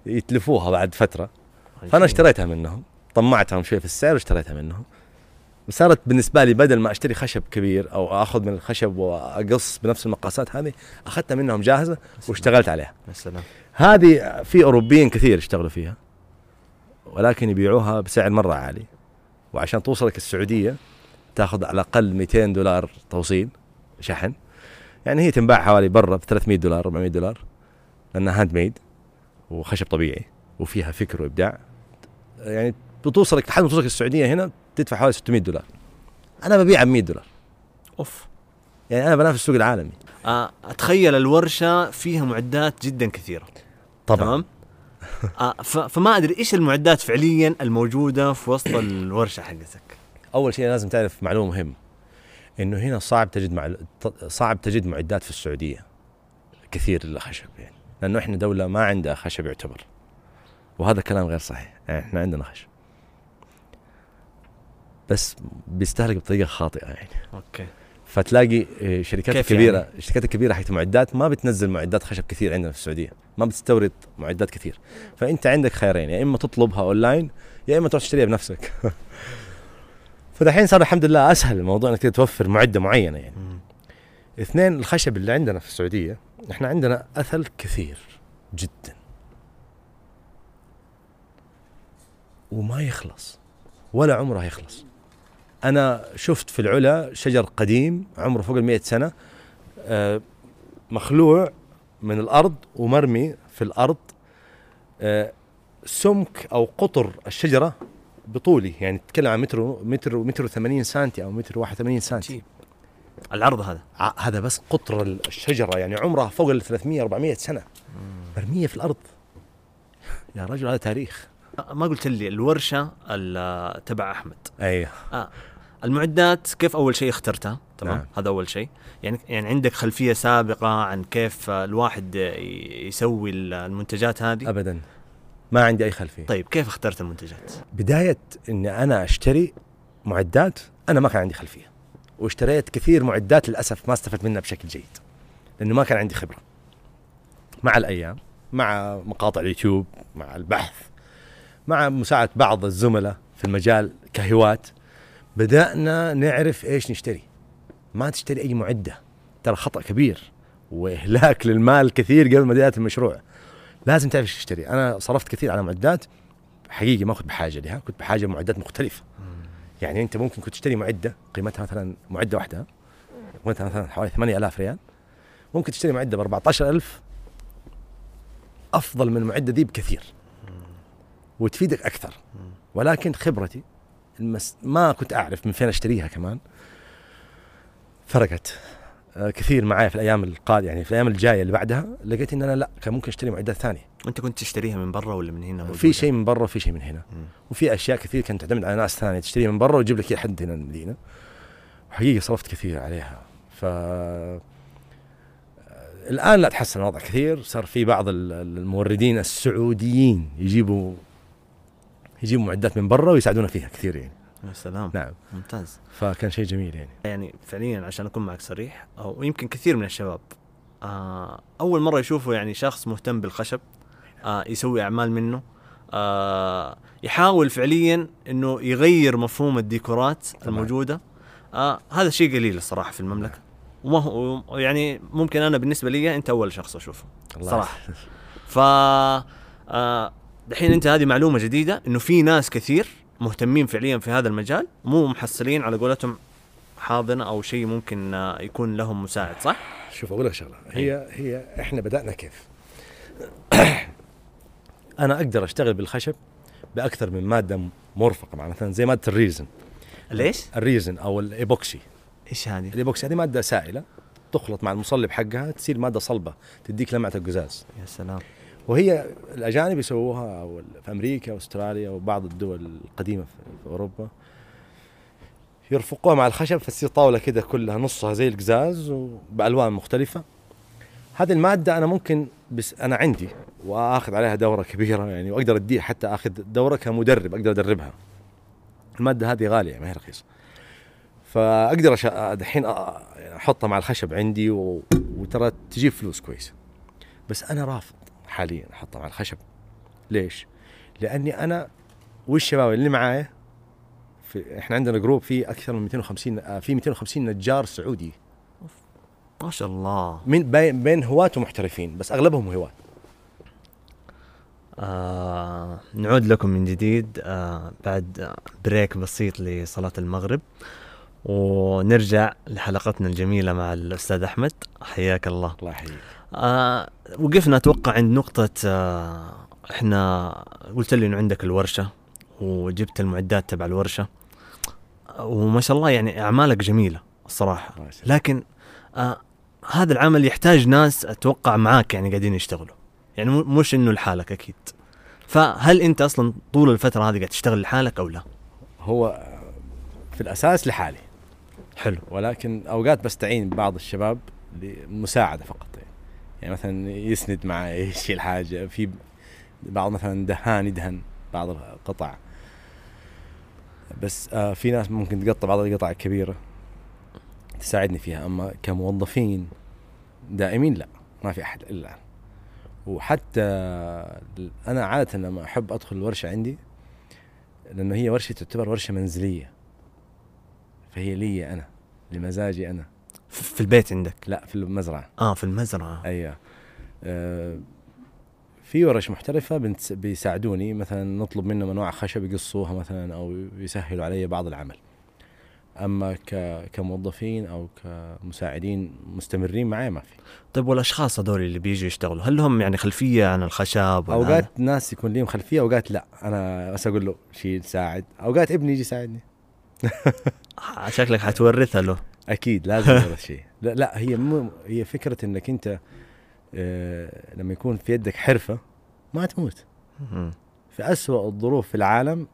يتلفوها بعد فترة. فأنا اشتريتها منهم. طمعتهم شوي في السعر واشتريتها منهم. صارت بالنسبة لي بدل ما أشتري خشب كبير أو أخذ من الخشب وأقص بنفس المقاسات هذه أخذتها منهم جاهزة واشتغلت عليها. هذه في أوروبيين كثير اشتغلوا فيها ولكن يبيعوها بسعر مرة عالي. وعشان توصلك السعودية تاخذ على الأقل 200 دولار توصيل. شحن. يعني هي تنباع حوالي برا ب 300 دولار 400 دولار لأنها handmade وخشب طبيعي وفيها فكر وإبداع. يعني بتوصلك لحد ما توصلك السعودية هنا تدفع حوالي 600 دولار. أنا ببيعها ب 100 دولار. أوف. يعني أنا بنافس السوق العالمي. آه، أتخيل الورشة فيها معدات جدا كثيرة. تمام؟ آه فما أدري إيش المعدات فعليا الموجودة في وسط الورشة حقتك. أول شيء لازم تعرف معلومة مهمة. إنه هنا صعب تجد مع... صعب تجد معدات في السعودية. كثير للخشب يعني. لأنه إحنا دولة ما عندها خشب يعتبر. وهذا كلام غير صحيح. يعني إحنا عندنا خشب. بس بيستهلك بطريقة خاطئة يعني. okay. فتلاقي آه، شركات كيف كبيرة يعني؟ الشركات الكبيره حقت المعدات ما بتنزل معدات خشب كثير عندنا في السعودية. ما بتستورد معدات كثير. فأنت عندك خيارين يا إما تطلبها أونلاين يا إما تروح تشتريها بنفسك. فدحين صار الحمد لله أسهل الموضوع إنك توفر معدة معينة يعني. اثنين الخشب اللي عندنا في السعودية إحنا عندنا أثل كثير جدا. وما يخلص ولا عمره يخلص. أنا شفت في العلا شجر قديم عمره فوق ال سنة آه، مخلوع من الأرض ومرمي في الأرض. آه، سمك أو قطر الشجرة بطولي يعني تتكلم عن متر متر متر 80 سنتي أو متر 81 سنتي. عجيب. العرض هذا. هذا بس قطر الشجرة يعني عمرها فوق ال 300 400 سنة. مرميه في الأرض. يا رجل هذا تاريخ. ما قلت لي الورشة ال- تبع أحمد. أيوه آه. المعدات كيف أول شيء اخترتها؟ تمام. نعم. هذا أول شيء. يعني يعني عندك خلفية سابقة عن كيف الواحد يسوي ال- المنتجات هذه؟ ابدا. ما عندي أي خلفية. طيب كيف اخترت المنتجات؟ بداية اني أنا أشتري معدات أنا ما كان عندي خلفية. واشتريت كثير معدات للأسف ما استفدت منها بشكل جيد لأنه ما كان عندي خبرة. مع الأيام مع مقاطع اليوتيوب مع البحث مع مساعدة بعض الزملاء في المجال كهوات بدأنا نعرف إيش نشتري. ما تشتري أي معدة ترى خطأ كبير وإهلاك للمال كثير قبل بدايه المشروع. لازم تعرف إيش تشتري. أنا صرفت كثير على معدات حقيقي ما كنت بحاجة لها كنت بحاجة لمعدات مختلفة. يعني أنت ممكن كنت تشتري معدة قيمتها مثلا معدة واحدة قيمتها مثلا حوالي 8000 ريال. ممكن تشتري معدة ب 14000 أفضل من المعده دي بكثير. وتفيدك أكثر. ولكن خبرتي المس... ما كنت أعرف من فين أشتريها كمان فرقت. كثير معايا في الأيام القادمه يعني في الأيام الجاية اللي بعدها لقيت إن أنا لا كان ممكن أشتري معدات ثانية. أنت كنت تشتريها من برا ولا من هنا؟ في؟ شيء من برا وفي شيء من هنا. مم. وفي أشياء كثير كانت تعتمد على ناس ثانية. تشتريها من برا وتجيب لك إياها لحد هنا المدينة. وحقيقه صرفت كثير عليها. ف الآن لا تحسن الوضع كثير. صار في بعض ال- الموردين السعوديين يجيبوا يجيبوا معدات من برا ويساعدونا فيها كثير يعني. يا سلام. نعم. ممتاز. فكان شيء جميل يعني. يعني فعليا عشان أكون معك صريح أو يمكن كثير من الشباب آه أول مرة يشوفوا يعني شخص مهتم بالخشب آه يسوي أعمال منه آه يحاول فعليا إنه يغير مفهوم الديكورات طبعاً. الموجودة. آه هذا شيء قليل الصراحة في المملكة. وما هو يعني ممكن أنا بالنسبة لي أنت أول شخص أشوفه الله صراحة. ف آه دحين أنت هذه معلومة جديدة إنه في ناس كثير مهتمين فعليا في هذا المجال مو محصلين على قولتهم حاضنة أو شيء ممكن آه، يكون لهم مساعد صح؟ شوف أقول لك شغلة هي هي إحنا بدأنا كيف؟ أنا أقدر أشتغل بالخشب بأكثر من مادة مرفقة مع مثلا زي مادة الريزن ليش؟ الريزن أو الايبوكسي إيش هذه؟ الايبوكسي هذه مادة سائلة تخلط مع المصلب حقها تصير مادة صلبة تديك لمعة القزاز يا سلام وهي الأجانب يسووها أو في أمريكا واستراليا وبعض الدول القديمة في أوروبا. يرفقوها مع الخشب فتصير طاولة كده كلها نصها زي القزاز وبألوان مختلفة. هذه المادة أنا ممكن بس أنا عندي وأخذ عليها دورة كبيرة يعني وأقدر ادي حتى أخذ دورة كمدرب أقدر أدربها. المادة هذه غالية ما هي رخيصة. فأقدر يعني أحطها مع الخشب عندي و... وترى تجيب فلوس كويسة. بس أنا رافض. حاليا أحطها مع الخشب. ليش؟ لأني أنا والشباب اللي معايا في إحنا عندنا جروب فيه أكثر من 250 آه، في 250 نجار سعودي. ما شاء الله. من بين بين هواة ومحترفين بس أغلبهم هواة. آه نعود لكم من جديد آه بعد بريك بسيط لصلاة المغرب ونرجع لحلقتنا الجميلة مع الأستاذ أحمد. حياك الله. الله يحييك. آه وقفنا أتوقع عند نقطة آه إحنا قلت لي إنه عندك الورشة وجبت المعدات تبع الورشة. وما شاء الله يعني أعمالك جميلة الصراحة. لكن آه هذا العمل يحتاج ناس أتوقع معاك يعني قاعدين يشتغلوا. يعني مو- مش إنه لحالك أكيد. فهل أنت أصلا طول الفترة هذه قاعد تشتغل لحالك أو لا؟ هو في الأساس لحالي. حلو. ولكن أوقات بستعين ببعض الشباب لمساعدة فقط. يعني, مثلا يسند معي يشيل حاجة في بعض مثلا دهان يدهن بعض القطع بس آه في ناس ممكن تقطع بعض القطع الكبيره تساعدني فيها أما كموظفين دائمين لا ما في إلا أنا. وحتى أنا عادة لما أحب أدخل الورشه عندي لأنه هي ورشة تعتبر ورشة منزلية فهي لي أنا لمزاجي أنا ف- في البيت عندك؟ لا في المزرعة. آه في المزرعة. أيوه. آه في ورش محترفة بنتس- بيساعدوني مثلا نطلب منهم أنواع خشب يقصوها مثلا أو يسهلوا علي بعض العمل. أما ك... كموظفين أو كمساعدين مستمرين معي ما في. طيب والأشخاص هذول اللي بيجوا يشتغلوا هل لهم يعني خلفية عن الخشب أوقات ناس يكون لهم خلفية أوقات لا. أنا بس أقول له شيل ساعد. أوقات ابني يجي يساعدني. هذا؟ شكلك حتورثها له. أكيد لازم هذا الشيء. لا لا هي مو هي فكرة إنك أنت آه لما يكون في يدك حرفة ما تموت. في أسوأ الظروف في العالم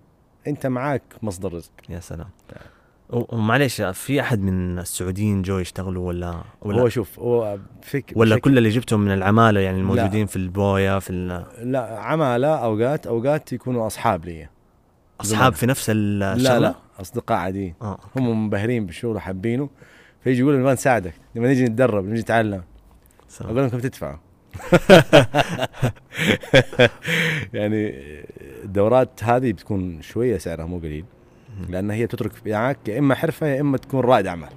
أنت معاك مصدر رزق. يا سلام. ومعليش في أحد من السعوديين جو يشتغلوا ولا ولا؟ هو شوف هو فك ولا فك- كل اللي جبتهم من العمالة يعني الموجودين في البويه في ال- لا عمالة أوقات أوقات يكونوا أصحاب لي أصحاب في نفس الشغله لا لا. أصدقاء عاديين. آه هم منبهرين بالشغل وحابينه. فيجي يقولوا نبغى نساعدك لما نيجي نتدرب نيجي نتعلم. أقول لهم كم تدفعوا؟ يعني الدورات هذه بتكون شوية سعرها مو قليل. لأن هي تترك معك يا إما حرفة يا إما تكون رائد أعمال.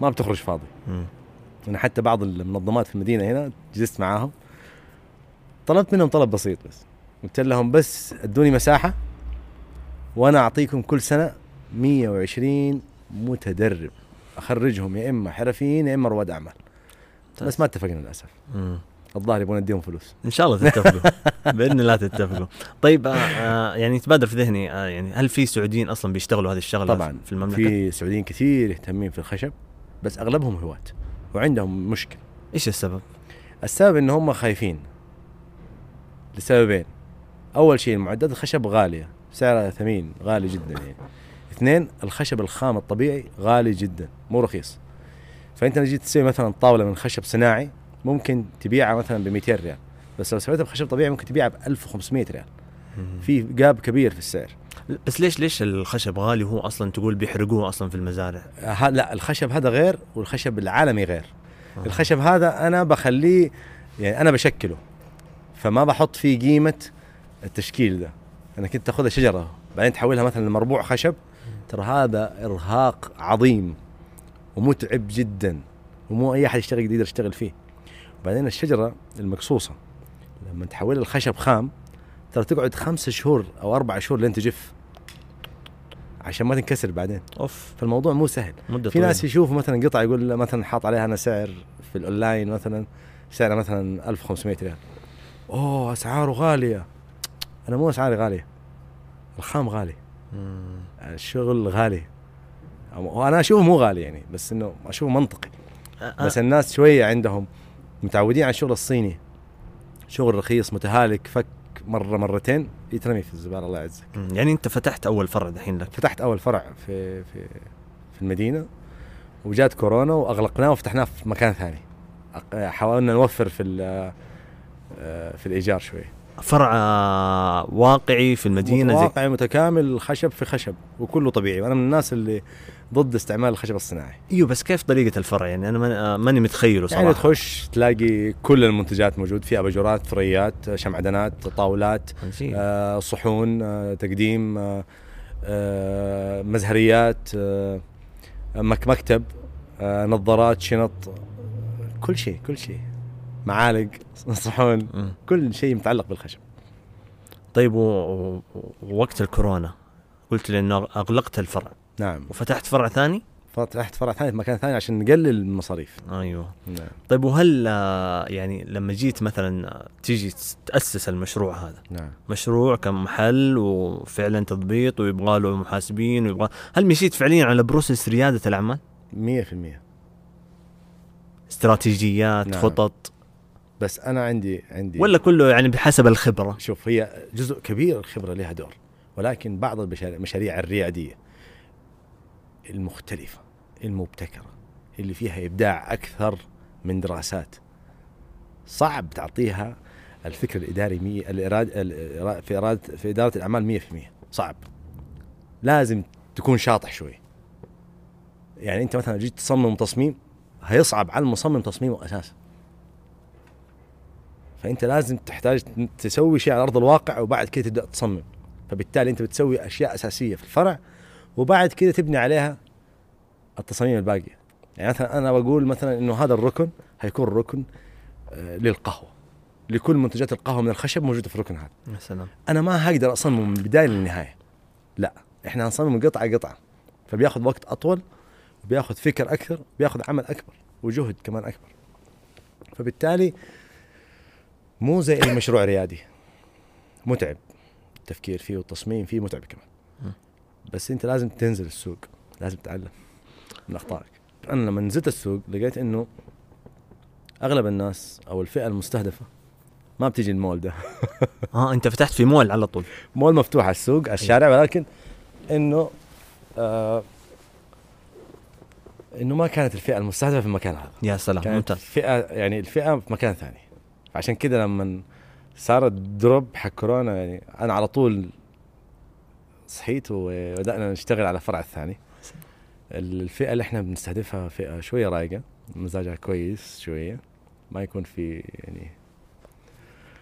ما بتخرج فاضي. أنا حتى بعض المنظمات في المدينة هنا جلست معاهم. طلبت منهم طلب بسيط بس. قلت لهم بس ادوني مساحة وأنا أعطيكم كل سنة 120 متدرب. أخرجهم يا إما حرفيين يا إما رواد أعمال. بس ما اتفقنا للأسف. الظاهر يبغون نديهم فلوس. إن شاء الله تتفقوا. بإذن الله تتفقوا. طيب آه آه يعني يتبادر في ذهني آه يعني هل في سعوديين أصلا بيشتغلوا هذه الشغلة طبعا في المملكة؟ في سعوديين كثير يهتمين في الخشب بس أغلبهم هواة وعندهم مشكلة. إيش السبب؟ السبب إن هم خايفين. لسببين. أول شيء المعدات الخشب غالية سعرها ثمين غالي جدا يعني. اثنين الخشب الخام الطبيعي غالي جدا مو رخيص. فأنت لو جيت تسوي مثلا طاولة من خشب صناعي ممكن تبيعها مثلا ب 200 ريال. بس لو سويتها بخشب طبيعي ممكن تبيعها ب 1500 ريال. في جاب كبير في السعر. بس ليش ليش الخشب غالي وهو أصلا تقول بيحرقوه أصلا في المزارع؟ لا الخشب هذا غير والخشب العالمي غير. آه. الخشب هذا أنا بخليه يعني أنا بشكله. فما بحط فيه قيمة التشكيل ده. أنا كنت تاخذها شجرة. بعدين تحولها مثلا لمربوع خشب. ترى هذا إرهاق عظيم ومتعب جدا ومو أي أحد يشتغل يقدر يشتغل فيه. بعدين الشجرة المقصوصة لما تحولها لخشب خام ترى تقعد خمسة شهور أو أربع شهور لين تجف. عشان ما تنكسر بعدين. أوف. فالموضوع مو سهل. مدة في طويلة. ناس يشوفوا مثلا قطعة يقول مثلا حاط عليها أنا سعر في الأونلاين مثلا سعره مثلا 1500 ريال. أوه أسعاره غالية. أنا مو أسعاري غالية الخام غالي. الشغل غالي. وأنا أشوفه مو غالي يعني بس إنه أشوفه منطقي. أه، بس الناس شوية عندهم متعودين على الشغل الصيني. شغل رخيص متهالك فك مرة مرتين يترمي في الزبالة الله يعزك. يعني أنت فتحت أول فرع دحين لك؟ فتحت أول فرع في في في المدينة وجات كورونا وأغلقناه وفتحناه في مكان ثاني. حاولنا نوفر في آه، في الإيجار شوي. فرع واقعي في المدينة زي واقعي متكامل خشب في خشب وكله طبيعي. وأنا من الناس اللي ضد استعمال الخشب الصناعي. إيوه بس كيف طريقة الفرع؟ يعني أنا ماني- آه، متخيله صراحة. يعني تخش تلاقي كل المنتجات موجود في أباجورات فريات شمعدانات طاولات. آه، صحون آه، تقديم آه، آه، مزهريات آه، مك مكتب آه، نظارات شنط كل شيء كل شيء. معالق صحون. كل شيء متعلق بالخشب. طيب. ووقت الكورونا قلت لي إنه أغلقت الفرع. نعم. وفتحت فرع ثاني؟ فتحت فرع ثاني في مكان ثاني عشان نقلل المصاريف. أيوه. نعم. طيب وهل آه، يعني لما جيت مثلا آه، تيجي تاسس المشروع هذا؟ نعم. مشروع كمحل وفعلا تضبيط ويبغى له محاسبين ويبغى هل مشيت فعليا على بروسس ريادة الأعمال؟ 100% استراتيجيات نعم. خطط؟ بس أنا عندي عندي ولا كله يعني بحسب الخبرة؟ شوف هي جزء كبير الخبرة لها دور ولكن بعض المشاريع الريادية المختلفة المبتكرة اللي فيها إبداع أكثر من دراسات. صعب تعطيها الفكر الإداري مية الإراد الإرا- في إرادة في إدارة الأعمال 100% صعب. لازم تكون شاطح شوي. يعني أنت مثلا جيت تصمم تصميم هيصعب على المصمم تصميمه أساسا. فأنت لازم تحتاج تسوي شيء على أرض الواقع وبعد كده تبدأ تصمم. فبالتالي أنت بتسوي أشياء أساسية في الفرع وبعد كده تبني عليها التصاميم الباقية. يعني مثلا أنا بقول مثلا إنه هذا الركن هيكون ركن آه، للقهوة. لكل منتجات القهوة من الخشب موجودة في الركن هذا. يا سلام. أنا ما هقدر أصمم من البدايه للنهاية. لا إحنا هنصمم قطعة قطعة. فبياخذ وقت أطول وبياخذ فكر أكثر بياخذ عمل أكبر وجهد كمان أكبر. فبالتالي مو زي أي مشروع ريادي. متعب. التفكير فيه والتصميم فيه متعب كمان. بس أنت لازم تنزل السوق. لازم تتعلم من أخطائك. أنا لما نزلت السوق لقيت إنه أغلب الناس أو الفئة المستهدفة ما بتيجي المول ده. آه أنت فتحت في مول على طول. مول مفتوح على السوق على الشارع ولكن إنه آه إنه ما كانت الفئة المستهدفة في المكان هذا. يا سلام كانت ممتاز. الفئه يعني الفئة في مكان ثاني. عشان كذا لما صار الدروب حق كورونا يعني أنا على طول صحيت وبدأنا نشتغل على الفرع الثاني. الفئة اللي إحنا بنستهدفها فئة شوية رايقة مزاجها كويس شوية ما يكون في يعني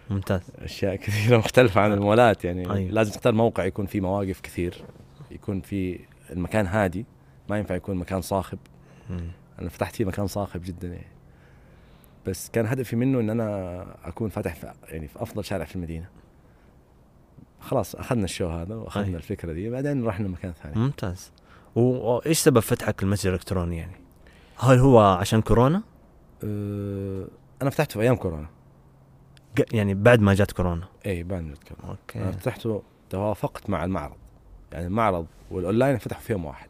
ممتاز. أشياء كثيرة مختلفة عن المولات يعني. أيوة. لازم تختار موقع يكون فيه مواقف كثير يكون في المكان هادي ما ينفع يكون مكان صاخب. مم. أنا فتحت فيه مكان صاخب جدا يعني. بس كان هدفي منه إن أنا أكون فاتح في يعني في أفضل شارع في المدينة. خلاص أخذنا الشو هذا وأخذنا أيوة. الفكرة دي بعدين رحنا مكان ثاني. ممتاز. وإيش سبب فتحك المتجر الإلكتروني يعني؟ هل هو عشان كورونا؟ أه أنا فتحته في أيام كورونا. يعني بعد ما جات كورونا؟ اي بعد ما جت كورونا. أنا okay فتحته توافقت مع المعرض. يعني المعرض والأونلاين فتحوا في يوم واحد.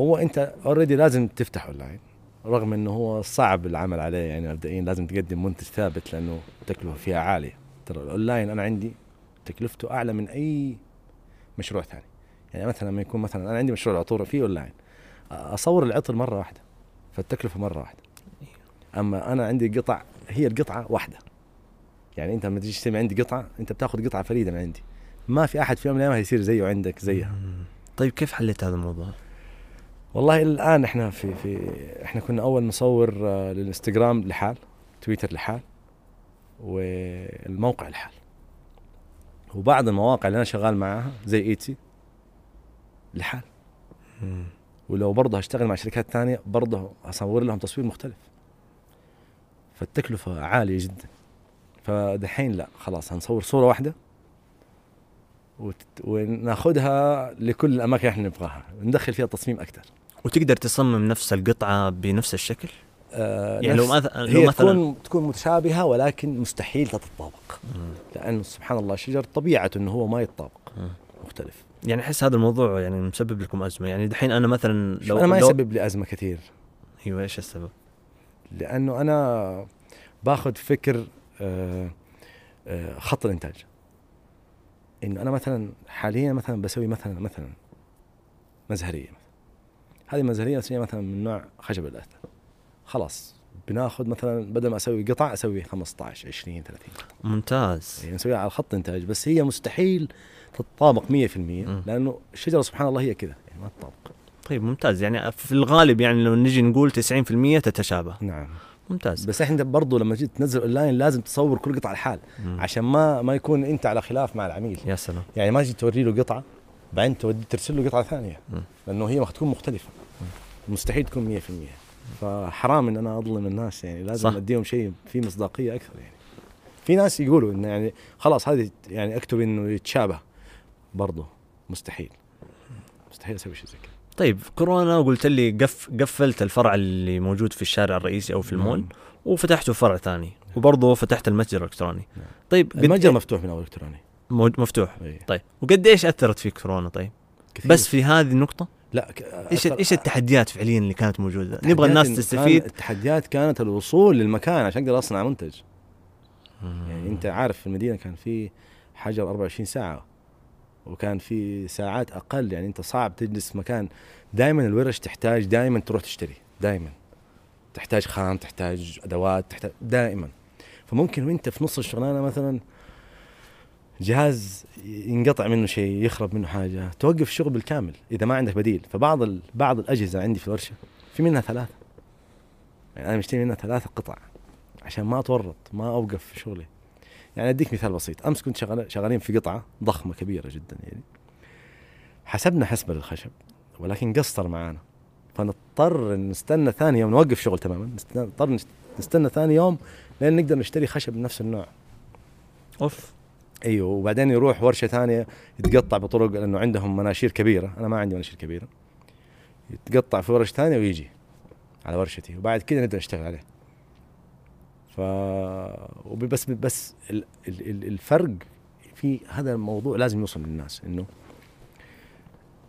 هو أنت already لازم تفتح أونلاين. رغم إنه هو صعب العمل عليه يعني مبدئيا لازم تقدم منتج ثابت لأنه التكلفه فيها عالية. ترى الأونلاين أنا عندي تكلفته أعلى من أي مشروع ثاني. يعني مثلا لما يكون مثلا أنا عندي مشروع العطور فيه أونلاين أصور العطر مرة واحدة فالتكلفة مرة واحدة. أما أنا عندي قطع هي القطعة واحدة. يعني أنت لما تيجي تشتري عندي قطعة أنت بتاخذ قطعة فريدة من عندي. ما في أحد في يوم من الأيام هيصير زيه عندك زيها. طيب كيف حليت هذا الموضوع؟ والله الآن إحنا في في إحنا كنا أول نصور آه، للإنستغرام لحال تويتر لحال والموقع لحال. وبعض المواقع اللي أنا شغال معاها زي ايتسي لحال. ولو برضه هشتغل مع شركات ثانية برضه اصور لهم تصوير مختلف. فالتكلفة عالية جدا. فدحين لا خلاص هنصور صورة واحدة. وناخذها لكل الأماكن اللي إحنا نبغاها. ندخل فيها تصميم أكثر وتقدر تصمم نفس القطعة بنفس الشكل؟ آه يعني لو مثلا لو هي مثلا تكون تكون متشابهة ولكن مستحيل تتطابق لأنه سبحان الله الشجر طبيعته إنه هو ما يتطابق. مختلف يعني أحس هذا الموضوع يعني مسبب لكم أزمة يعني دحين أنا مثلا لو أنا ما لو يسبب لي أزمة كثير أيوه إيش السبب؟ لأنه أنا باخذ فكر آه، آه، خط الإنتاج إنه أنا مثلا حاليا مثلا بسوي مثلا مثلا مزهرية. هذه المزهريه اسويها مثلا من نوع خشب الاث خلاص بناخذ مثلا بدل ما أسوي قطع أسوي 15 20 30 ممتاز. يعني نسويها على خط إنتاج بس هي مستحيل تتطابق 100% لأنه الشجرة سبحان الله هي كذا يعني ما تطابق. طيب ممتاز. يعني في الغالب يعني لو نجي نقول 90% تتشابه. نعم. ممتاز. بس إحنا برضو لما تجي تنزل أونلاين لازم تصور كل قطعه لحال. عشان ما ما يكون أنت على خلاف مع العميل. يا سلام. يعني ما تجي توري له قطعة بعدين تودي ترسل له قطعة ثانية. لأنه هي تكون مختلفة. مستحيل تكون 100% فحرام إن أنا أظلم الناس يعني. لازم صح. أديهم شيء فيه مصداقية أكثر يعني. في ناس يقولوا انه يعني خلاص هذه يعني أكتب إنه يتشابه. برضه مستحيل. مستحيل أسوي شيء زي كذا. طيب كورونا وقلت لي قف قفلت الفرع اللي موجود في الشارع الرئيسي أو في المول نعم. وفتحته فرع ثاني وبرضه فتحت المتجر الإلكتروني. نعم. طيب المتجر مفتوح من أول إلكتروني. مفتوح. أي. طيب. وقد إيش أثرت فيك كورونا؟ طيب. كثير. بس في هذه النقطة؟ لا ك... إيش أثر- إيش التحديات فعليا اللي كانت موجودة؟ نبغى الناس إن كان- تستفيد التحديات كانت الوصول للمكان عشان أقدر أصنع منتج. يعني أنت عارف في المدينة كان في حجر 24 ساعة وكان في ساعات أقل. يعني أنت صعب تجلس في مكان. دائما الورش تحتاج دائما تروح تشتري. دائما تحتاج خام تحتاج أدوات تحتاج دائما فممكن وأنت في نص الشغلانة مثلا جهاز ينقطع منه شيء يخرب منه حاجة توقف الشغل بالكامل إذا ما عندك بديل. فبعض ال... بعض الأجهزة عندي في الورشة في منها ثلاثة. يعني أنا مشتري منها ثلاثة قطع عشان ما أتورط ما أوقف في شغلي. يعني أديك مثال بسيط. أمس كنت شغال شغالين في قطعة ضخمة كبيرة جدا يعني. حسبنا حسبة للخشب ولكن قصر معانا. فنضطر نستنى ثاني يوم نوقف شغل تماما. نضطر نست- نستنى ثاني يوم لين نقدر نشتري خشب نفس النوع. أوف. إيوه وبعدين يروح ورشة ثانية يتقطع بطرق لأنه عندهم مناشير كبيرة. أنا ما عندي مناشير كبيرة. يتقطع في ورش ثانية ويجي على ورشتي وبعد كذا نقدر نشتغل عليه. ف بس بس ال- ال- ال- الفرق في هذا الموضوع لازم يوصل للناس إنه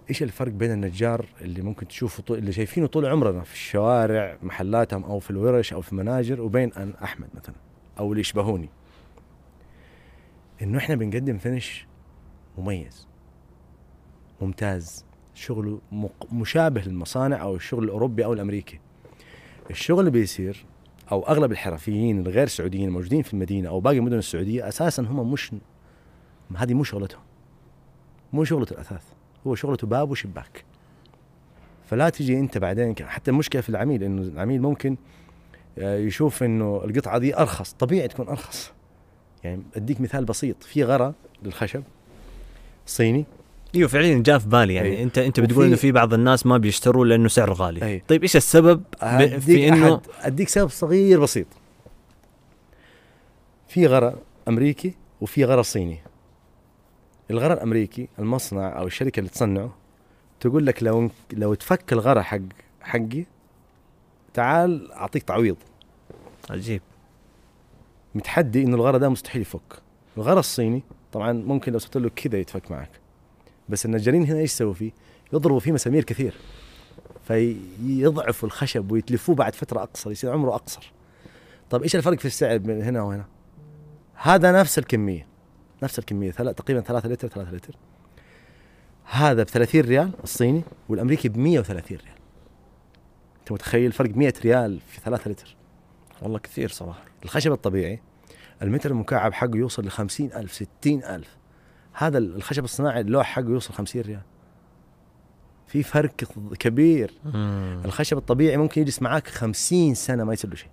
إيش الفرق بين النجار اللي ممكن تشوفه طول اللي شايفينه طول عمرنا في الشوارع محلاتهم أو في الورش أو في المناجر وبين أن أحمد مثلا أو اللي يشبهوني؟ إنه إحنا بنقدم فينش مميز ممتاز شغله مشابه للمصانع أو الشغل الأوروبي أو الأمريكي. الشغل اللي بيصير أو أغلب الحرفيين الغير سعوديين الموجودين في المدينة أو باقي المدن السعودية أساسا هم مش هذه مو شغلتهم. مو شغلة الأثاث هو شغلته باب وشباك. فلا تجي أنت بعدين حتى المشكلة في العميل إنه العميل ممكن آه، يشوف إنه القطعة دي أرخص طبيعي تكون أرخص. يعني أديك مثال بسيط. في غرة للخشب صيني. أيوه فعليا جاء في بالي. يعني أي. انت أنت بتقول إنه في بعض الناس ما بيشتروا لأنه سعره غالي. أي. طيب إيش السبب في انه أديك سبب صغير بسيط. في غرة أمريكي وفي غرة صيني. الغرة الأمريكي المصنع أو الشركة اللي تصنعه تقول لك لو لو تفك الغرة حق حقي تعال أعطيك تعويض. عجيب. متحدي إنه الغرة ده مستحيل يفك. الغرة الصيني طبعا ممكن لو سبت له كذا يتفك معك. بس النجارين هنا إيش يسووا فيه؟ يضربوا فيه مسامير كثير. فيضعفوا الخشب ويتلفوه بعد فترة أقصر يصير عمره أقصر. طب إيش الفرق في السعر بين هنا وهنا؟ هذا نفس الكمية. نفس الكمية ثلاث تقريبا 3 لتر 3 لتر. هذا ب 30 ريال الصيني والأمريكي ب 130 ريال. أنت متخيل فرق 100 ريال في 3 لتر؟ والله كثير صراحة. الخشب الطبيعي المتر المكعب حقه يوصل ل 50000 60000 هذا الخشب الصناعي اللوح حقه يوصل 50 ريال. في فرق كبير. الخشب الطبيعي ممكن يجلس معاك 50 سنة ما يصير له شيء.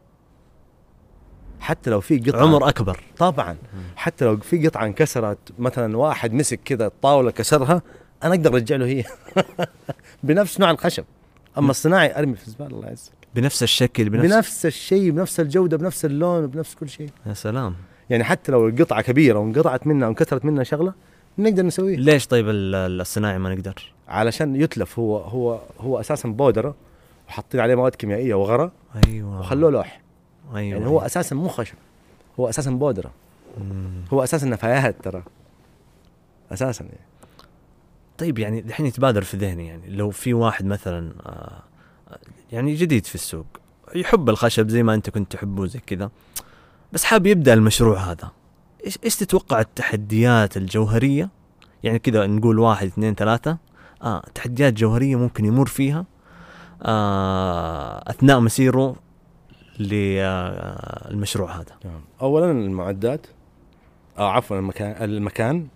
حتى لو في قطعة. عمر أكبر. طبعا. حتى لو في قطعة انكسرت مثلا واحد مسك كذا الطاوله كسرها أنا أقدر أرجع له هي. بنفس نوع الخشب. أما الصناعي أرمي في الزبالة الله يعزك بنفس الشكل بنفس, بنفس, الشيء بنفس الجودة بنفس اللون بنفس كل شيء. يا سلام. يعني حتى لو القطعة كبيرة وانقطعت منها وانكسرت منها شغلة نقدر نسويه ليش طيب ال- الصناعي ما نقدر؟ علشان يتلف. هو هو هو أساسا بودرة وحاطين عليه مواد كيميائية وغراء أيوه. وخلوه لوح. أيوه. يعني هو أساسا مو خشب. هو أساسا بودرة. مم. هو أساسا نفايات ترى. أساسا يعني. طيب يعني الحين يتبادر في ذهني يعني. لو في واحد مثلا آه، يعني جديد في السوق. يحب الخشب زي ما انت كنت تحبه زي كذا. بس حاب يبدأ المشروع هذا. إيش إيش تتوقع التحديات الجوهرية؟ يعني كذا نقول واحد اثنين ثلاثة. آه تحديات جوهرية ممكن يمر فيها. آه أثناء مسيره للمشروع هذا. تمام. اولا المعدات. أو عفوا المكان المكان.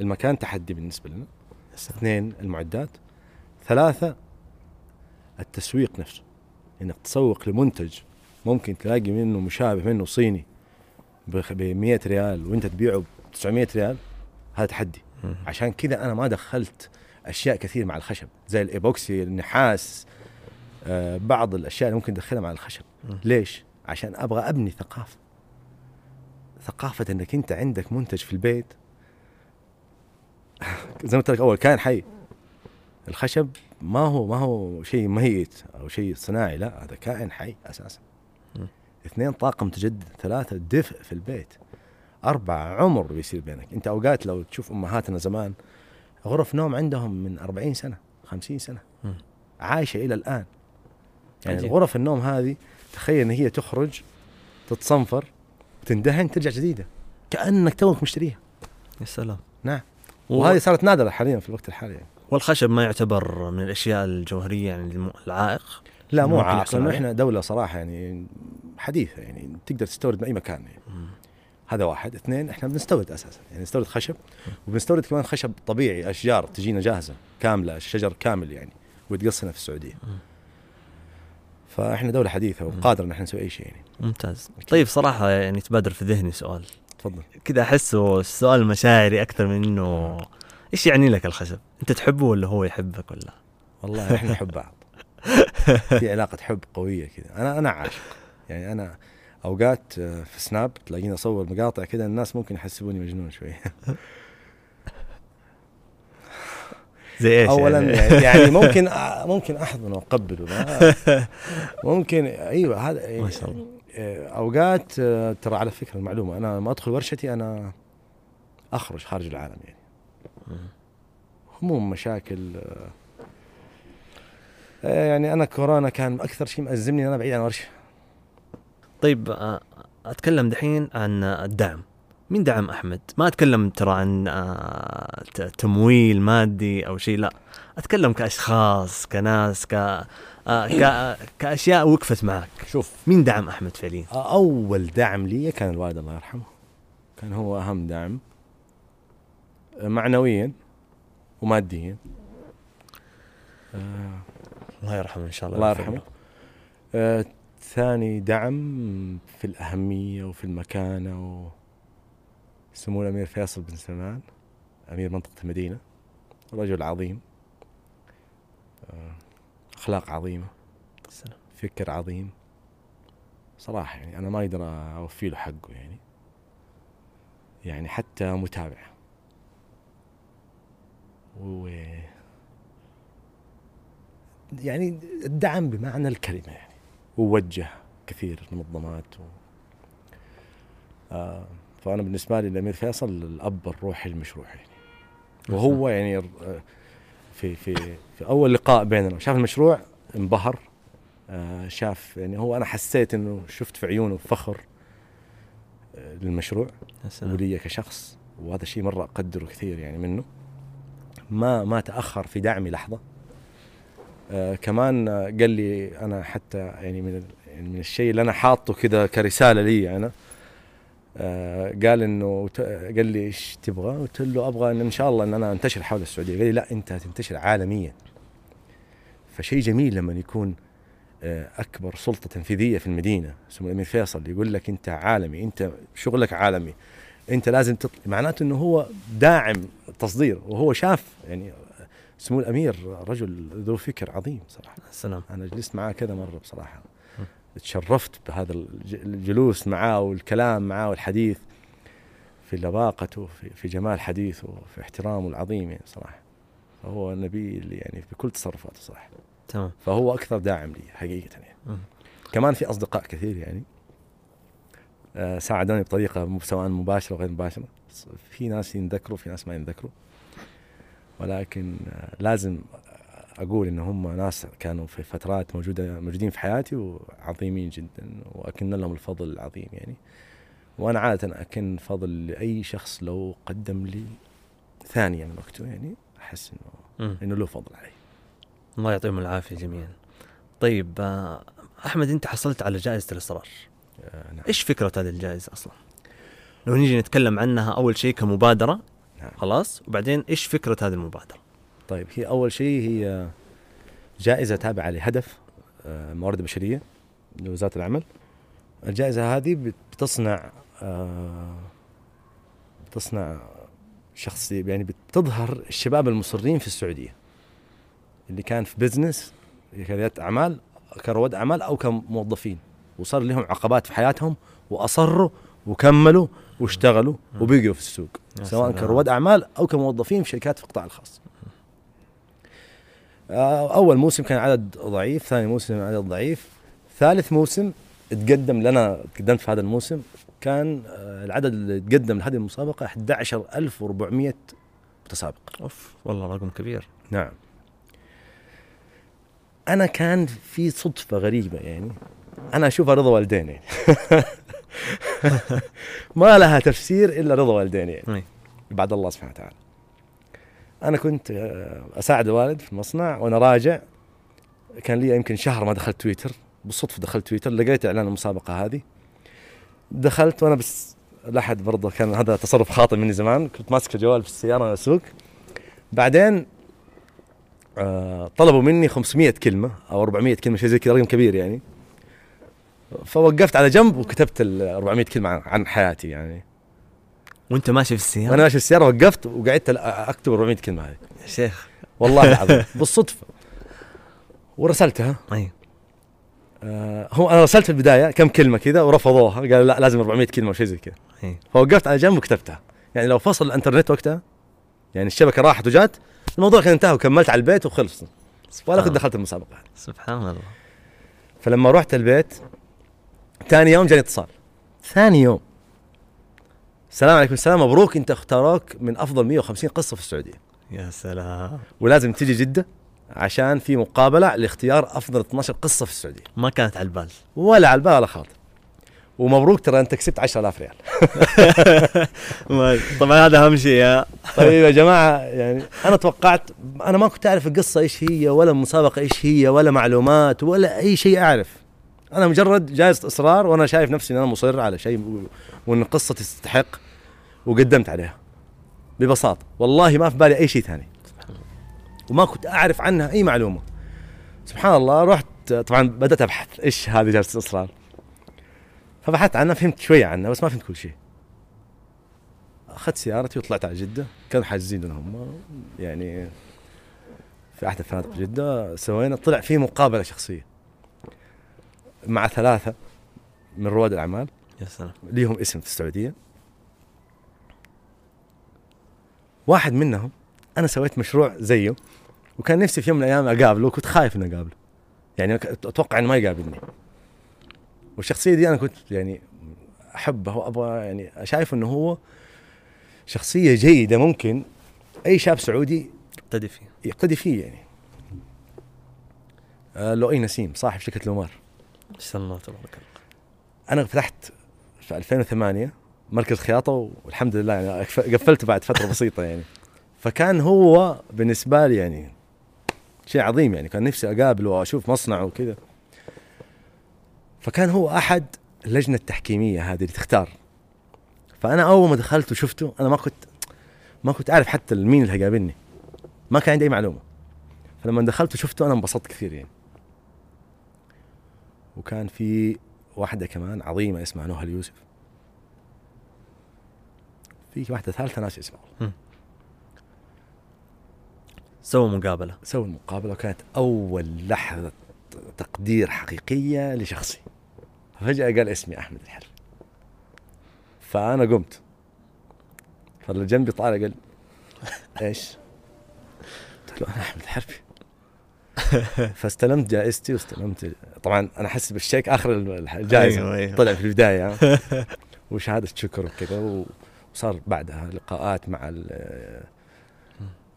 المكان تحدي بالنسبة لنا. اثنين المعدات. ثلاثة التسويق نفسه. إنك تسوق لمنتج ممكن تلاقي منه مشابه منه صيني ب 100 ريال وأنت تبيعه ب 900 ريال هذا تحدي. عشان كذا أنا ما دخلت أشياء كثير مع الخشب زي الإيبوكسي النحاس آه بعض الأشياء اللي ممكن ندخلها مع الخشب. ليش؟ عشان أبغى أبني ثقافة. ثقافة إنك أنت عندك منتج في البيت. زي ما قلت لك أول كائن حي. الخشب ما هو ما هو شيء ميت أو شيء صناعي لا هذا كائن حي أساسا. مم. اثنين طاقه متجدد ثلاثة دفء في البيت. أربعة عمر بيصير بينك. أنت أوقات لو تشوف أمهاتنا زمان غرف نوم عندهم من 40 سنة 50 سنة. مم. عايشة إلى الآن. يعني عجيب. غرف النوم هذه تخيل إن هي تخرج تتصنفر تندهن ترجع جديدة. كأنك توك مشتريها. يا سلام. نعم. وهذه صارت نادرة حاليا في الوقت الحالي. يعني. والخشب ما يعتبر من الأشياء الجوهرية يعني العائق. لا مو عائق لأنه. إحنا دولة صراحة يعني حديثة يعني تقدر تستورد من أي مكان يعني. هذا واحد. اثنين إحنا بنستورد أساسا يعني نستورد خشب وبنستورد كمان خشب طبيعي أشجار تجينا جاهزة كاملة الشجر كامل يعني ويتقص هنا في السعودية. فإحنا دولة حديثة وقادرة إن إحنا نسوي أي شيء يعني. ممتاز. طيب صراحة يعني تبادر في ذهني سؤال. تفضل. كذا أحسه السؤال مشاعري أكثر من إنه إيش يعني لك الخشب؟ أنت تحبه ولا هو يحبك ولا؟ والله إحنا نحب بعض في علاقة حب قوية كذا أنا أنا عاشق يعني أنا أوقات آه، في سناب تلاقيني أصور مقاطع كذا الناس ممكن يحسبوني مجنون شوي زي إيش؟ اولا يعني؟ يعني, يعني ممكن ممكن احضنه وأقبله ما- ممكن أيوه هذا ما شاء الله. آه، أوقات آه، ترى على فكرة المعلومة أنا لما أدخل ورشتي أنا أخرج خارج العالم يعني. هموم مشاكل آه، آه، يعني أنا كورونا كان أكثر شيء مأزمني أنا بعيد عن ورشة. طيب آه، أتكلم دحين عن الدعم. مين دعم أحمد؟ ما أتكلم ترى عن تمويل مادي أو شيء لا. أتكلم كأشخاص كناس ك كأشياء وقفت معك. شوف. مين دعم أحمد فعليا؟ أول دعم لي كان الوالد الله يرحمه. كان هو أهم دعم. معنويا وماديا. آه، الله يرحمه إن شاء الله. الله يرحمه. آه، ثاني دعم في الأهمية وفي المكانة و سمو الأمير فيصل بن سلمان أمير منطقة المدينة. رجل عظيم. آه، أخلاق عظيمة. سلام. فكر عظيم. صراحة يعني أنا ما أقدر أوفي له حقه يعني. يعني حتى متابع و يعني الدعم بمعنى الكلمة يعني. ووجه كثير منظمات و... آه فأنا بالنسبة لي الأمير فيصل الأب الروحي للمشروع يعني. وهو يعني آه، في في في أول لقاء بيننا شاف المشروع انبهر آه شاف يعني هو أنا حسيت إنه شفت في عيونه فخر آه، للمشروع. ولي كشخص وهذا شيء مرة أقدره كثير يعني منه. ما ما تأخر في دعمي لحظة آه كمان قال لي أنا حتى يعني من يعني من الشيء اللي أنا حاطه كذا كرسالة لي أنا آه قال إنه قال لي إيش تبغى؟ قلت له أبغى إن إن شاء الله إن أنا أنتشر حول السعودية، قال لي لا أنت هتنتشر عالميا. فشيء جميل لما يكون آه، أكبر سلطة تنفيذية في المدينة سمو الأمير فيصل يقول لك أنت عالمي أنت شغلك عالمي انت لازم تطلع معناته انه هو داعم التصدير وهو شاف يعني سمو الأمير رجل ذو فكر عظيم صراحة. سلام. أنا جلست معاه كذا مرة بصراحة. تشرفت بهذا الج- الجلوس معاه والكلام معاه والحديث في لباقته في, في جمال حديثه في احترامه العظيم يعني صراحة. هو نبيل يعني بكل تصرفاته صراحة. تمام. فهو أكثر داعم لي حقيقة يعني. مم. كمان في أصدقاء كثير يعني. ساعدوني بطريقة سواء مباشرة وغير مباشرة. في ناس ينذكروا في ناس ما ينذكروا ولكن آه، لازم أقول إن هم ناس كانوا في فترات موجودة موجودين في حياتي وعظيمين جدا وأكن لهم الفضل العظيم يعني. وأنا عادة أكن فضل لأي شخص لو قدم لي ثانية من وقته يعني أحس إنه. إنه له فضل علي. الله يعطيهم العافية جميعا. طيب آه، أحمد أنت حصلت على جائزة الإصرار. آه، نعم. إيش فكرة هذه الجائزة أصلا؟ لو نيجي نتكلم عنها أول شيء كمبادرة نعم. خلاص. وبعدين إيش فكرة هذه المبادرة؟ طيب هي أول شيء هي جائزة تابعة لهدف آه، موارد بشرية لوزارة العمل. الجائزة هذه بت- بتصنع آه، بتصنع شخصيه يعني بتظهر الشباب المصرين في السعودية. اللي كان في بزنس كريادة أعمال كرواد أعمال أو كموظفين. وصار لهم عقبات في حياتهم وأصروا وكملوا واشتغلوا وبقوا في السوق سواء. كرواد أعمال أو كموظفين في شركات في القطاع الخاص. آه، أول موسم كان عدد ضعيف، ثاني موسم عدد ضعيف، ثالث موسم تقدم لنا تقدمت في هذا الموسم كان آه، العدد اللي تقدم لهذه المسابقة 11400 متسابق. أوف والله رقم كبير نعم. أنا كان في صدفة غريبة يعني أنا أشوفها رضا والدين يعني ما لها تفسير إلا رضا والدين يعني. بعد الله سبحانه وتعالى. أنا كنت آه، أساعد الوالد في المصنع وأنا راجع. كان لي يمكن شهر ما دخلت تويتر. بالصدفه دخلت تويتر لقيت إعلان المسابقة هذه. دخلت وأنا بس لاحظ برضه كان هذا تصرف خاطئ مني زمان. كنت ماسك الجوال في السيارة وأنا اسوق بعدين آه طلبوا مني 500 كلمة أو 400 كلمة شيء زي كذا رقم كبير يعني. فوقفت على جنب وكتبت ال 400 كلمة عن- حياتي يعني. وانت ماشي في السيارة؟ وأنا ماشي في السيارة وقفت وقعدت أكتب 400 كلمة هذه. يا شيخ. والله العظيم بالصدفة. ورسلتها اي آه هو أنا رسلت في البداية كم كلمة كذا ورفضوها. قالوا لا لازم 400 كلمة وشيء زي كذا. اي فوقفت على جنب وكتبتها. يعني لو فصل الإنترنت وقتها يعني الشبكة راحت وجات الموضوع كان انتهى وكملت على البيت وخلص ولا كنت دخلت المسابقة. سبحان الله. فلما رحت البيت ثاني يوم جاني اتصال. ثاني يوم. السلام عليكم السلام مبروك انت اختاروك من أفضل 150 قصة في السعودية. يا سلام. ولازم تيجي جدة عشان في مقابلة لاختيار أفضل 12 قصة في السعودية. ما كانت على البال. ولا على البال ولا خاطر. ومبروك ترى انت كسبت 10000 ريال. طبعا هذا أهم شيء يا. طيب يا جماعة يعني أنا توقعت أنا ما كنت أعرف القصة إيش هي ولا المسابقة إيش هي ولا معلومات ولا أي شيء أعرف. أنا مجرد جائزه إصرار وأنا شايف نفسي إن أنا مصر على شيء وإن القصة تستحق وقدمت عليها. ببساطة. والله ما في بالي أي شيء ثاني. وما كنت أعرف عنها أي معلومة. سبحان الله رحت طبعا بدأت أبحث إيش هذه جائزه الإصرار؟ فبحثت عنها فهمت شوية عنها بس ما فهمت كل شيء. أخذت سيارتي وطلعت على جدة. كانوا حاجزين هم. يعني في أحد الفنادق جدة. سوينا طلع في مقابلة شخصية. مع ثلاثة من رواد الأعمال. يا سلام. ليهم اسم في السعودية. واحد منهم أنا سويت مشروع زيه وكان نفسي في يوم من الأيام أقابله وكنت خايف إني أقابله. يعني أتوقع إنه ما يقابلني. والشخصية دي أنا كنت يعني احبه وأبغى يعني شايف إنه هو شخصية جيدة ممكن أي شاب سعودي ابتدي فيه. يقتدي فيه يعني. آه لؤي نسيم صاحب شركة لومار. شاء الله تبارك الله. أنا فتحت في 2008 مركز خياطة والحمد لله يعني قفلته بعد فترة بسيطة يعني. فكان هو بالنسبة لي يعني شيء عظيم يعني كان نفسي أقابله وأشوف مصنعه وكذا. فكان هو أحد اللجنة التحكيمية هذه اللي تختار. فأنا أول ما دخلت وشفته أنا ما كنت ما كنت أعرف حتى مين اللي هيقابلني. ما كان عندي أي معلومة. فلما دخلت وشفته أنا انبسطت كثير يعني. وكان في واحدة كمان عظيمة اسمها نهى اليوسف. في واحدة ثالثة ناس اسمها سووا مقابلة. سووا المقابلة وكانت أول لحظة تقدير حقيقية لشخصي. فجأة قال اسمي أحمد الحربي فأنا قمت. فاللي جنبي طالع قال إيش؟ قلت له أنا أحمد الحربي فاستلمت جائزتي واستلمت طبعا أنا أحس بالشيك آخر الجائزة. أيوة، أيوة. طلع في البداية. وشهادة شكر وكذا وصار بعدها لقاءات مع ال-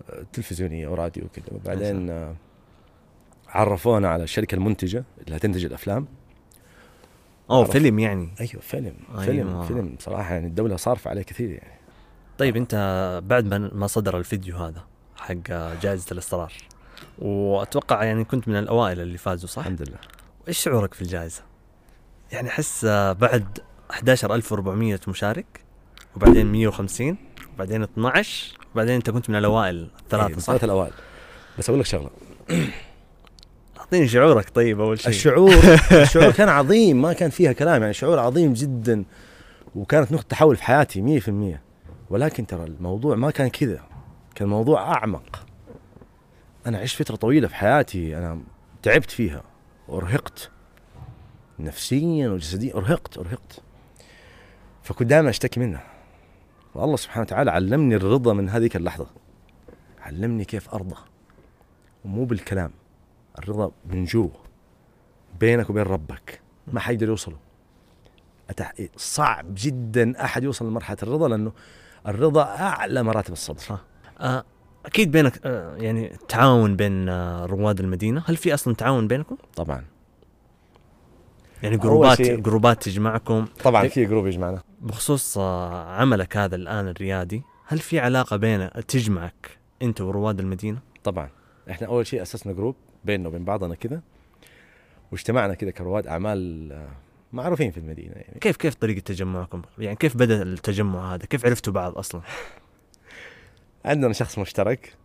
التلفزيونيه وراديو وكذا. وبعدين آه، عرفونا على الشركة المنتجة اللي هتنتج الأفلام. أوه. فيلم يعني. أيوه فيلم. أيوة. فيلم فيلم صراحة يعني الدولة صارفة عليه كثير يعني. طيب أنت بعد ما ما صدر الفيديو هذا حق جائزة الإصرار وأتوقع يعني كنت من الأوائل اللي فازوا صح؟ الحمد لله. إيش شعورك في الجائزة؟ يعني أحس آه، بعد 11400 مشارك وبعدين 150 وبعدين 12 وبعدين أنت كنت من الأوائل الثلاثة أيوة، صح؟ ثلاثة الأوائل. بس أقول لك شغلة. أعطيني شعورك طيب أول شيء. الشعور الشعور كان عظيم ما كان فيها كلام يعني شعور عظيم جدا وكانت نقطة تحول في حياتي 100% ولكن ترى الموضوع ما كان كذا كان موضوع أعمق. أنا عشت فترة طويلة في حياتي أنا تعبت فيها وأرهقت نفسيا وجسديا أرهقت أرهقت. فكنت دائما أشتكي منها والله سبحانه وتعالى علمني الرضا من هذيك اللحظة. علمني كيف أرضى. ومو بالكلام الرضا من جوا بينك وبين ربك. ما حيقدر يوصله. صعب جدا أحد يوصل لمرحلة الرضا لأنه الرضا أعلى مراتب الصبر. آه أكيد بينك آه يعني تعاون بين آه رواد المدينة. هل في أصلا تعاون بينكم؟ طبعا. يعني group ات group ات تجمعكم طبعا في group يجمعنا. بخصوص آه عملك هذا الآن الريادي هل في علاقة بين تجمعك أنت ورواد المدينة؟ طبعا. إحنا أول شيء أسسنا group بيننا وبين بعضنا كذا واجتمعنا كذا كرواد أعمال معروفين في المدينة يعني. كيف كيف طريقة تجمعكم؟ يعني كيف بدأ التجمع هذا؟ كيف عرفتوا بعض أصلا؟ عندنا شخص مشترك.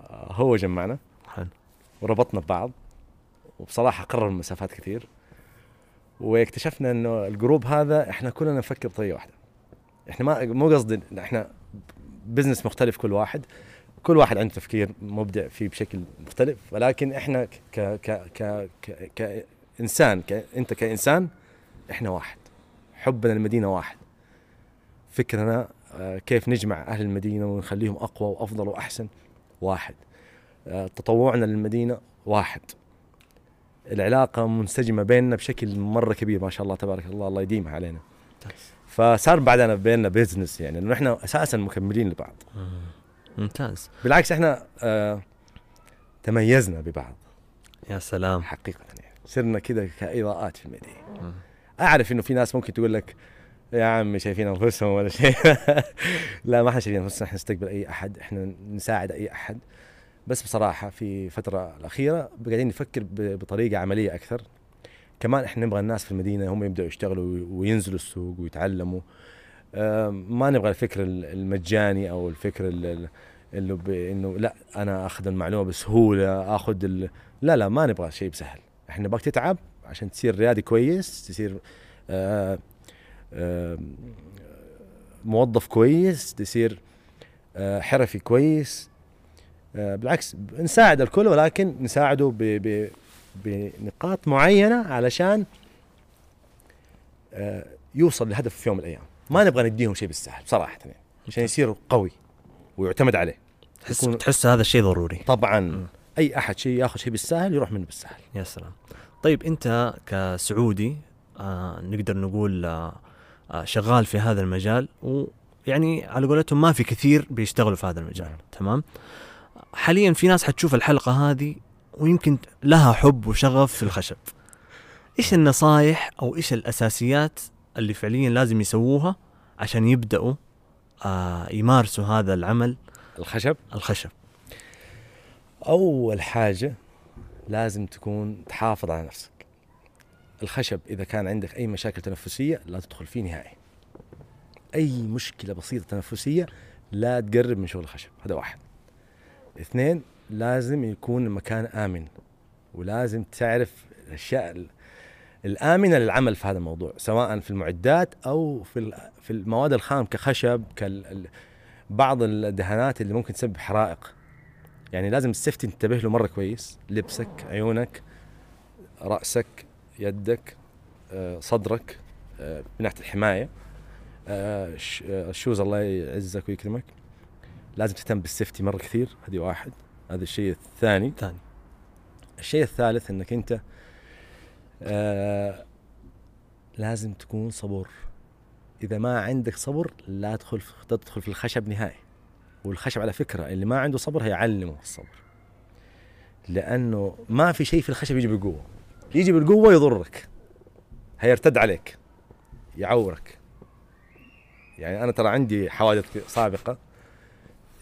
آه، هو جمعنا. حلو. وربطنا ببعض. وبصراحة قرب مسافات كثير. واكتشفنا إنه ال group هذا إحنا كلنا نفكر بطريقة واحدة. إحنا ما مو قصدي إحنا business مختلف كل واحد. كل واحد عنده تفكير مبدع فيه بشكل مختلف. ولكن إحنا ك ك ك ك كإنسان ك أنت كإنسان إحنا واحد. حبنا للمدينة واحد. فكرنا كيف نجمع أهل المدينة ونخليهم أقوى وأفضل وأحسن؟ واحد. آه، تطوعنا للمدينة؟ واحد. العلاقة منسجمة بيننا بشكل مرة كبير ما شاء الله تبارك الله الله يديمها علينا. فصار بعدنا بيننا بيزنس يعني انه إحنا أساسا مكملين لبعض. ممتاز. بالعكس إحنا آه تميزنا ببعض. يا سلام. حقيقة يعني. صرنا كذا كإضاءات في المدينة. أعرف إنه في ناس ممكن تقول لك يا عمي شايفين أنفسهم ولا شيء لا ما إحنا شايفين أنفسنا إحنا نستقبل أي أحد إحنا نساعد أي أحد. بس بصراحة في الفترة الأخيرة قاعدين نفكر بطريقة عملية أكثر. كمان إحنا نبغى الناس في المدينة هم يبدأوا يشتغلوا وي- وينزلوا السوق ويتعلموا. ما نبغى الفكر ال- المجاني أو الفكر ال- ال- اللي ب- إنه لا أنا آخذ المعلومة بسهولة آخذ ال... لا لا ما نبغى شيء بسهل. إحنا نبغاك تتعب عشان تصير ريادي كويس تصير آه موظف كويس تصير حرفي كويس. بالعكس نساعد الكل ولكن نساعده ب ب بنقاط معينة علشان يوصل لهدف في يوم من الأيام. ما نبغى نديهم شيء بالسهل صراحة يعني عشان يصير قوي ويعتمد عليه. تحس تحس هذا الشيء ضروري. طبعا. مم. أي أحد شيء ياخذ شيء بالسهل يروح منه بالسهل. يا سلام. طيب أنت كسعودي آه نقدر نقول آه شغال في هذا المجال ويعني على قولتهم ما في كثير بيشتغلوا في هذا المجال نعم. تمام؟ حاليا في ناس حتشوف الحلقة هذه ويمكن لها حب وشغف في الخشب. إيش النصائح أو إيش الأساسيات اللي فعليا لازم يسووها عشان يبدأوا آه يمارسوا هذا العمل؟ الخشب؟ الخشب. أول حاجة لازم تكون تحافظ على نفسك. الخشب إذا كان عندك أي مشاكل تنفسية لا تدخل فيه نهائي. أي مشكلة بسيطة تنفسية لا تقرب من شغل الخشب هذا واحد. اثنين لازم يكون المكان آمن ولازم تعرف الأشياء ال- الآمنة للعمل في هذا الموضوع سواء في المعدات أو في في المواد الخام كخشب كال ال- بعض الدهانات اللي ممكن تسبب حرائق. يعني لازم السيفتي تنتبه له مرة كويس لبسك عيونك رأسك يدك آه، صدرك آه، من ناحية الحماية. ش- آه، الشوز الله يعزك ويكرمك. لازم تهتم بالسيفتي مرة كثير هذه واحد. هذا الشيء الثاني. ثاني. الشيء الثالث إنك أنت لازم تكون صبور. إذا ما عندك صبر لا تدخل في تدخل في الخشب نهائي. والخشب على فكرة اللي ما عنده صبر هيعلمه الصبر. لأنه ما في شيء في الخشب يجي بالقوه يجي بالقوة يضرك. هيرتد عليك. يعورك. يعني أنا ترى عندي حوادث سابقة.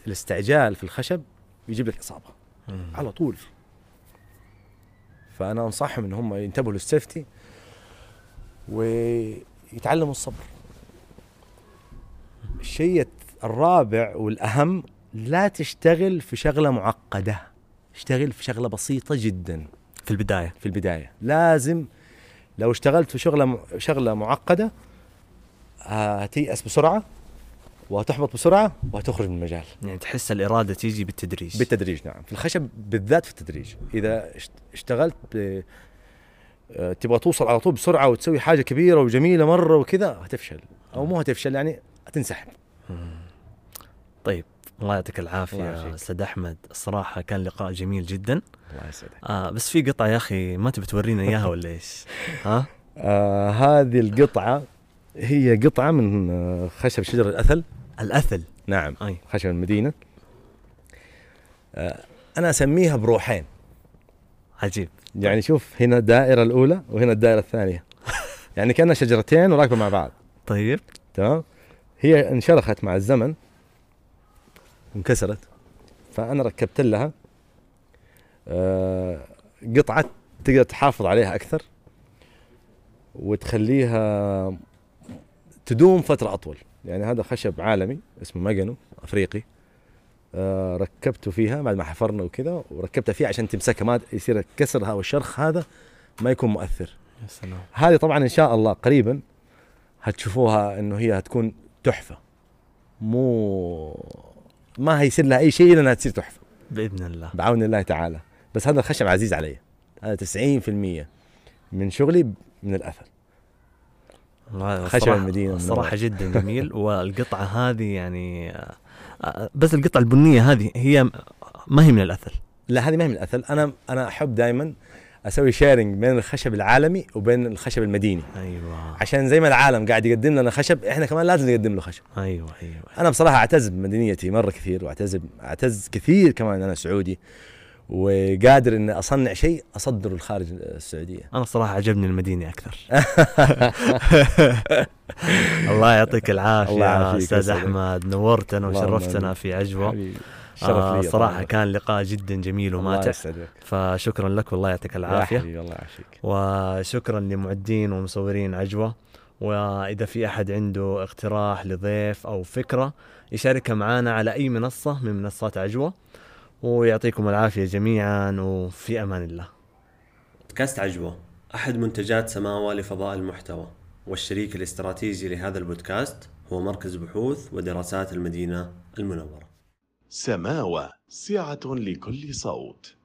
الاستعجال في الخشب يجيب لك إصابة. على طول. فأنا أنصحهم إن هم ينتبهوا للسيفتي ويتعلموا الصبر. الشيء الرابع والأهم لا تشتغل في شغلة معقدة. اشتغل في شغلة بسيطة جدا. في البداية. في البداية. لازم لو اشتغلت في شغلة شغلة معقدة هتيأس بسرعة وهتحبط بسرعة وهتخرج من المجال. يعني تحس الإرادة تيجي بالتدريج. بالتدريج نعم. في الخشب بالذات في التدريج. إذا اشتغلت ب... آه، تبغى توصل على طول بسرعة وتسوي حاجة كبيرة وجميلة مرة وكذا هتفشل. أو مو هتفشل يعني هتنسحب. طيب. الله يعطيك العافية أستاذ أحمد. الصراحة كان لقاء جميل جدا. الله يسعدك. آه بس في قطعة يا أخي ما تبي تورينا إياها ولا إيش؟ ها؟ آه هذه القطعة هي قطعة من آه، خشب شجر الأثل. الأثل. نعم أي. خشب المدينة. آه أنا أسميها بروحين. عجيب. يعني شوف هنا الدائرة الأولى وهنا الدائرة الثانية. يعني كأنها شجرتين وراكبة مع بعض. طيب. تمام؟ هي انشرخت مع الزمن. انكسرت. فأنا ركبت لها آه، قطعة تقدر تحافظ عليها أكثر وتخليها تدوم فترة أطول. يعني هذا خشب عالمي اسمه ماجنو أفريقي. آه، ركبته فيها بعد ما حفرنا وكذا وركبتها فيها عشان تمسكها ما يصير الكسر أو الشرخ هذا ما يكون مؤثر. يا سلام. هذه طبعا إن شاء الله قريبا هتشوفوها إنه هي هتكون تحفة. مو ما هيصير لها أي شيء إلا إنها تصير تحفة. بإذن الله. بعون الله تعالى. بس هذا الخشب عزيز علي. هذا 90% من شغلي من الأثر. خشب المدينة صراحة جدا جميل. والقطعة هذه يعني آه، بس القطعة البنية هذه هي ما هي من الاثل لا هذه ما هي من الاثل أنا أنا أحب دائما أسوي شيرنج بين الخشب العالمي وبين الخشب المديني. أيوه. عشان زي ما العالم قاعد يقدم لنا خشب إحنا كمان لازم نقدم له خشب. أيوه أيوه. أنا بصراحة أعتز بمدنيتي مرة كثير وأعتز أعتز كثير كمان أنا سعودي وقادر إني أصنع شيء أصدره لخارج السعودية. أنا صراحة عجبني المديني أكثر. الله يعطيك العافية أستاذ أحمد نورتنا وشرفتنا في عجوة. حبيبي. آه صراحة كان لقاء جدا جميل وماتع. فشكرا لك والله يعطيك العافية. يا الله يعافيك. وشكرا لمعدين ومصورين عجوة. وإذا في أحد عنده اقتراح لضيف أو فكرة يشاركها معنا على أي منصة من منصات عجوة. ويعطيكم العافية جميعا وفي أمان الله. بودكاست عجوة أحد منتجات سماوة لفضاء المحتوى. والشريك الاستراتيجي لهذا البودكاست هو مركز بحوث ودراسات المدينة المنورة. سماوة سعة لكل صوت.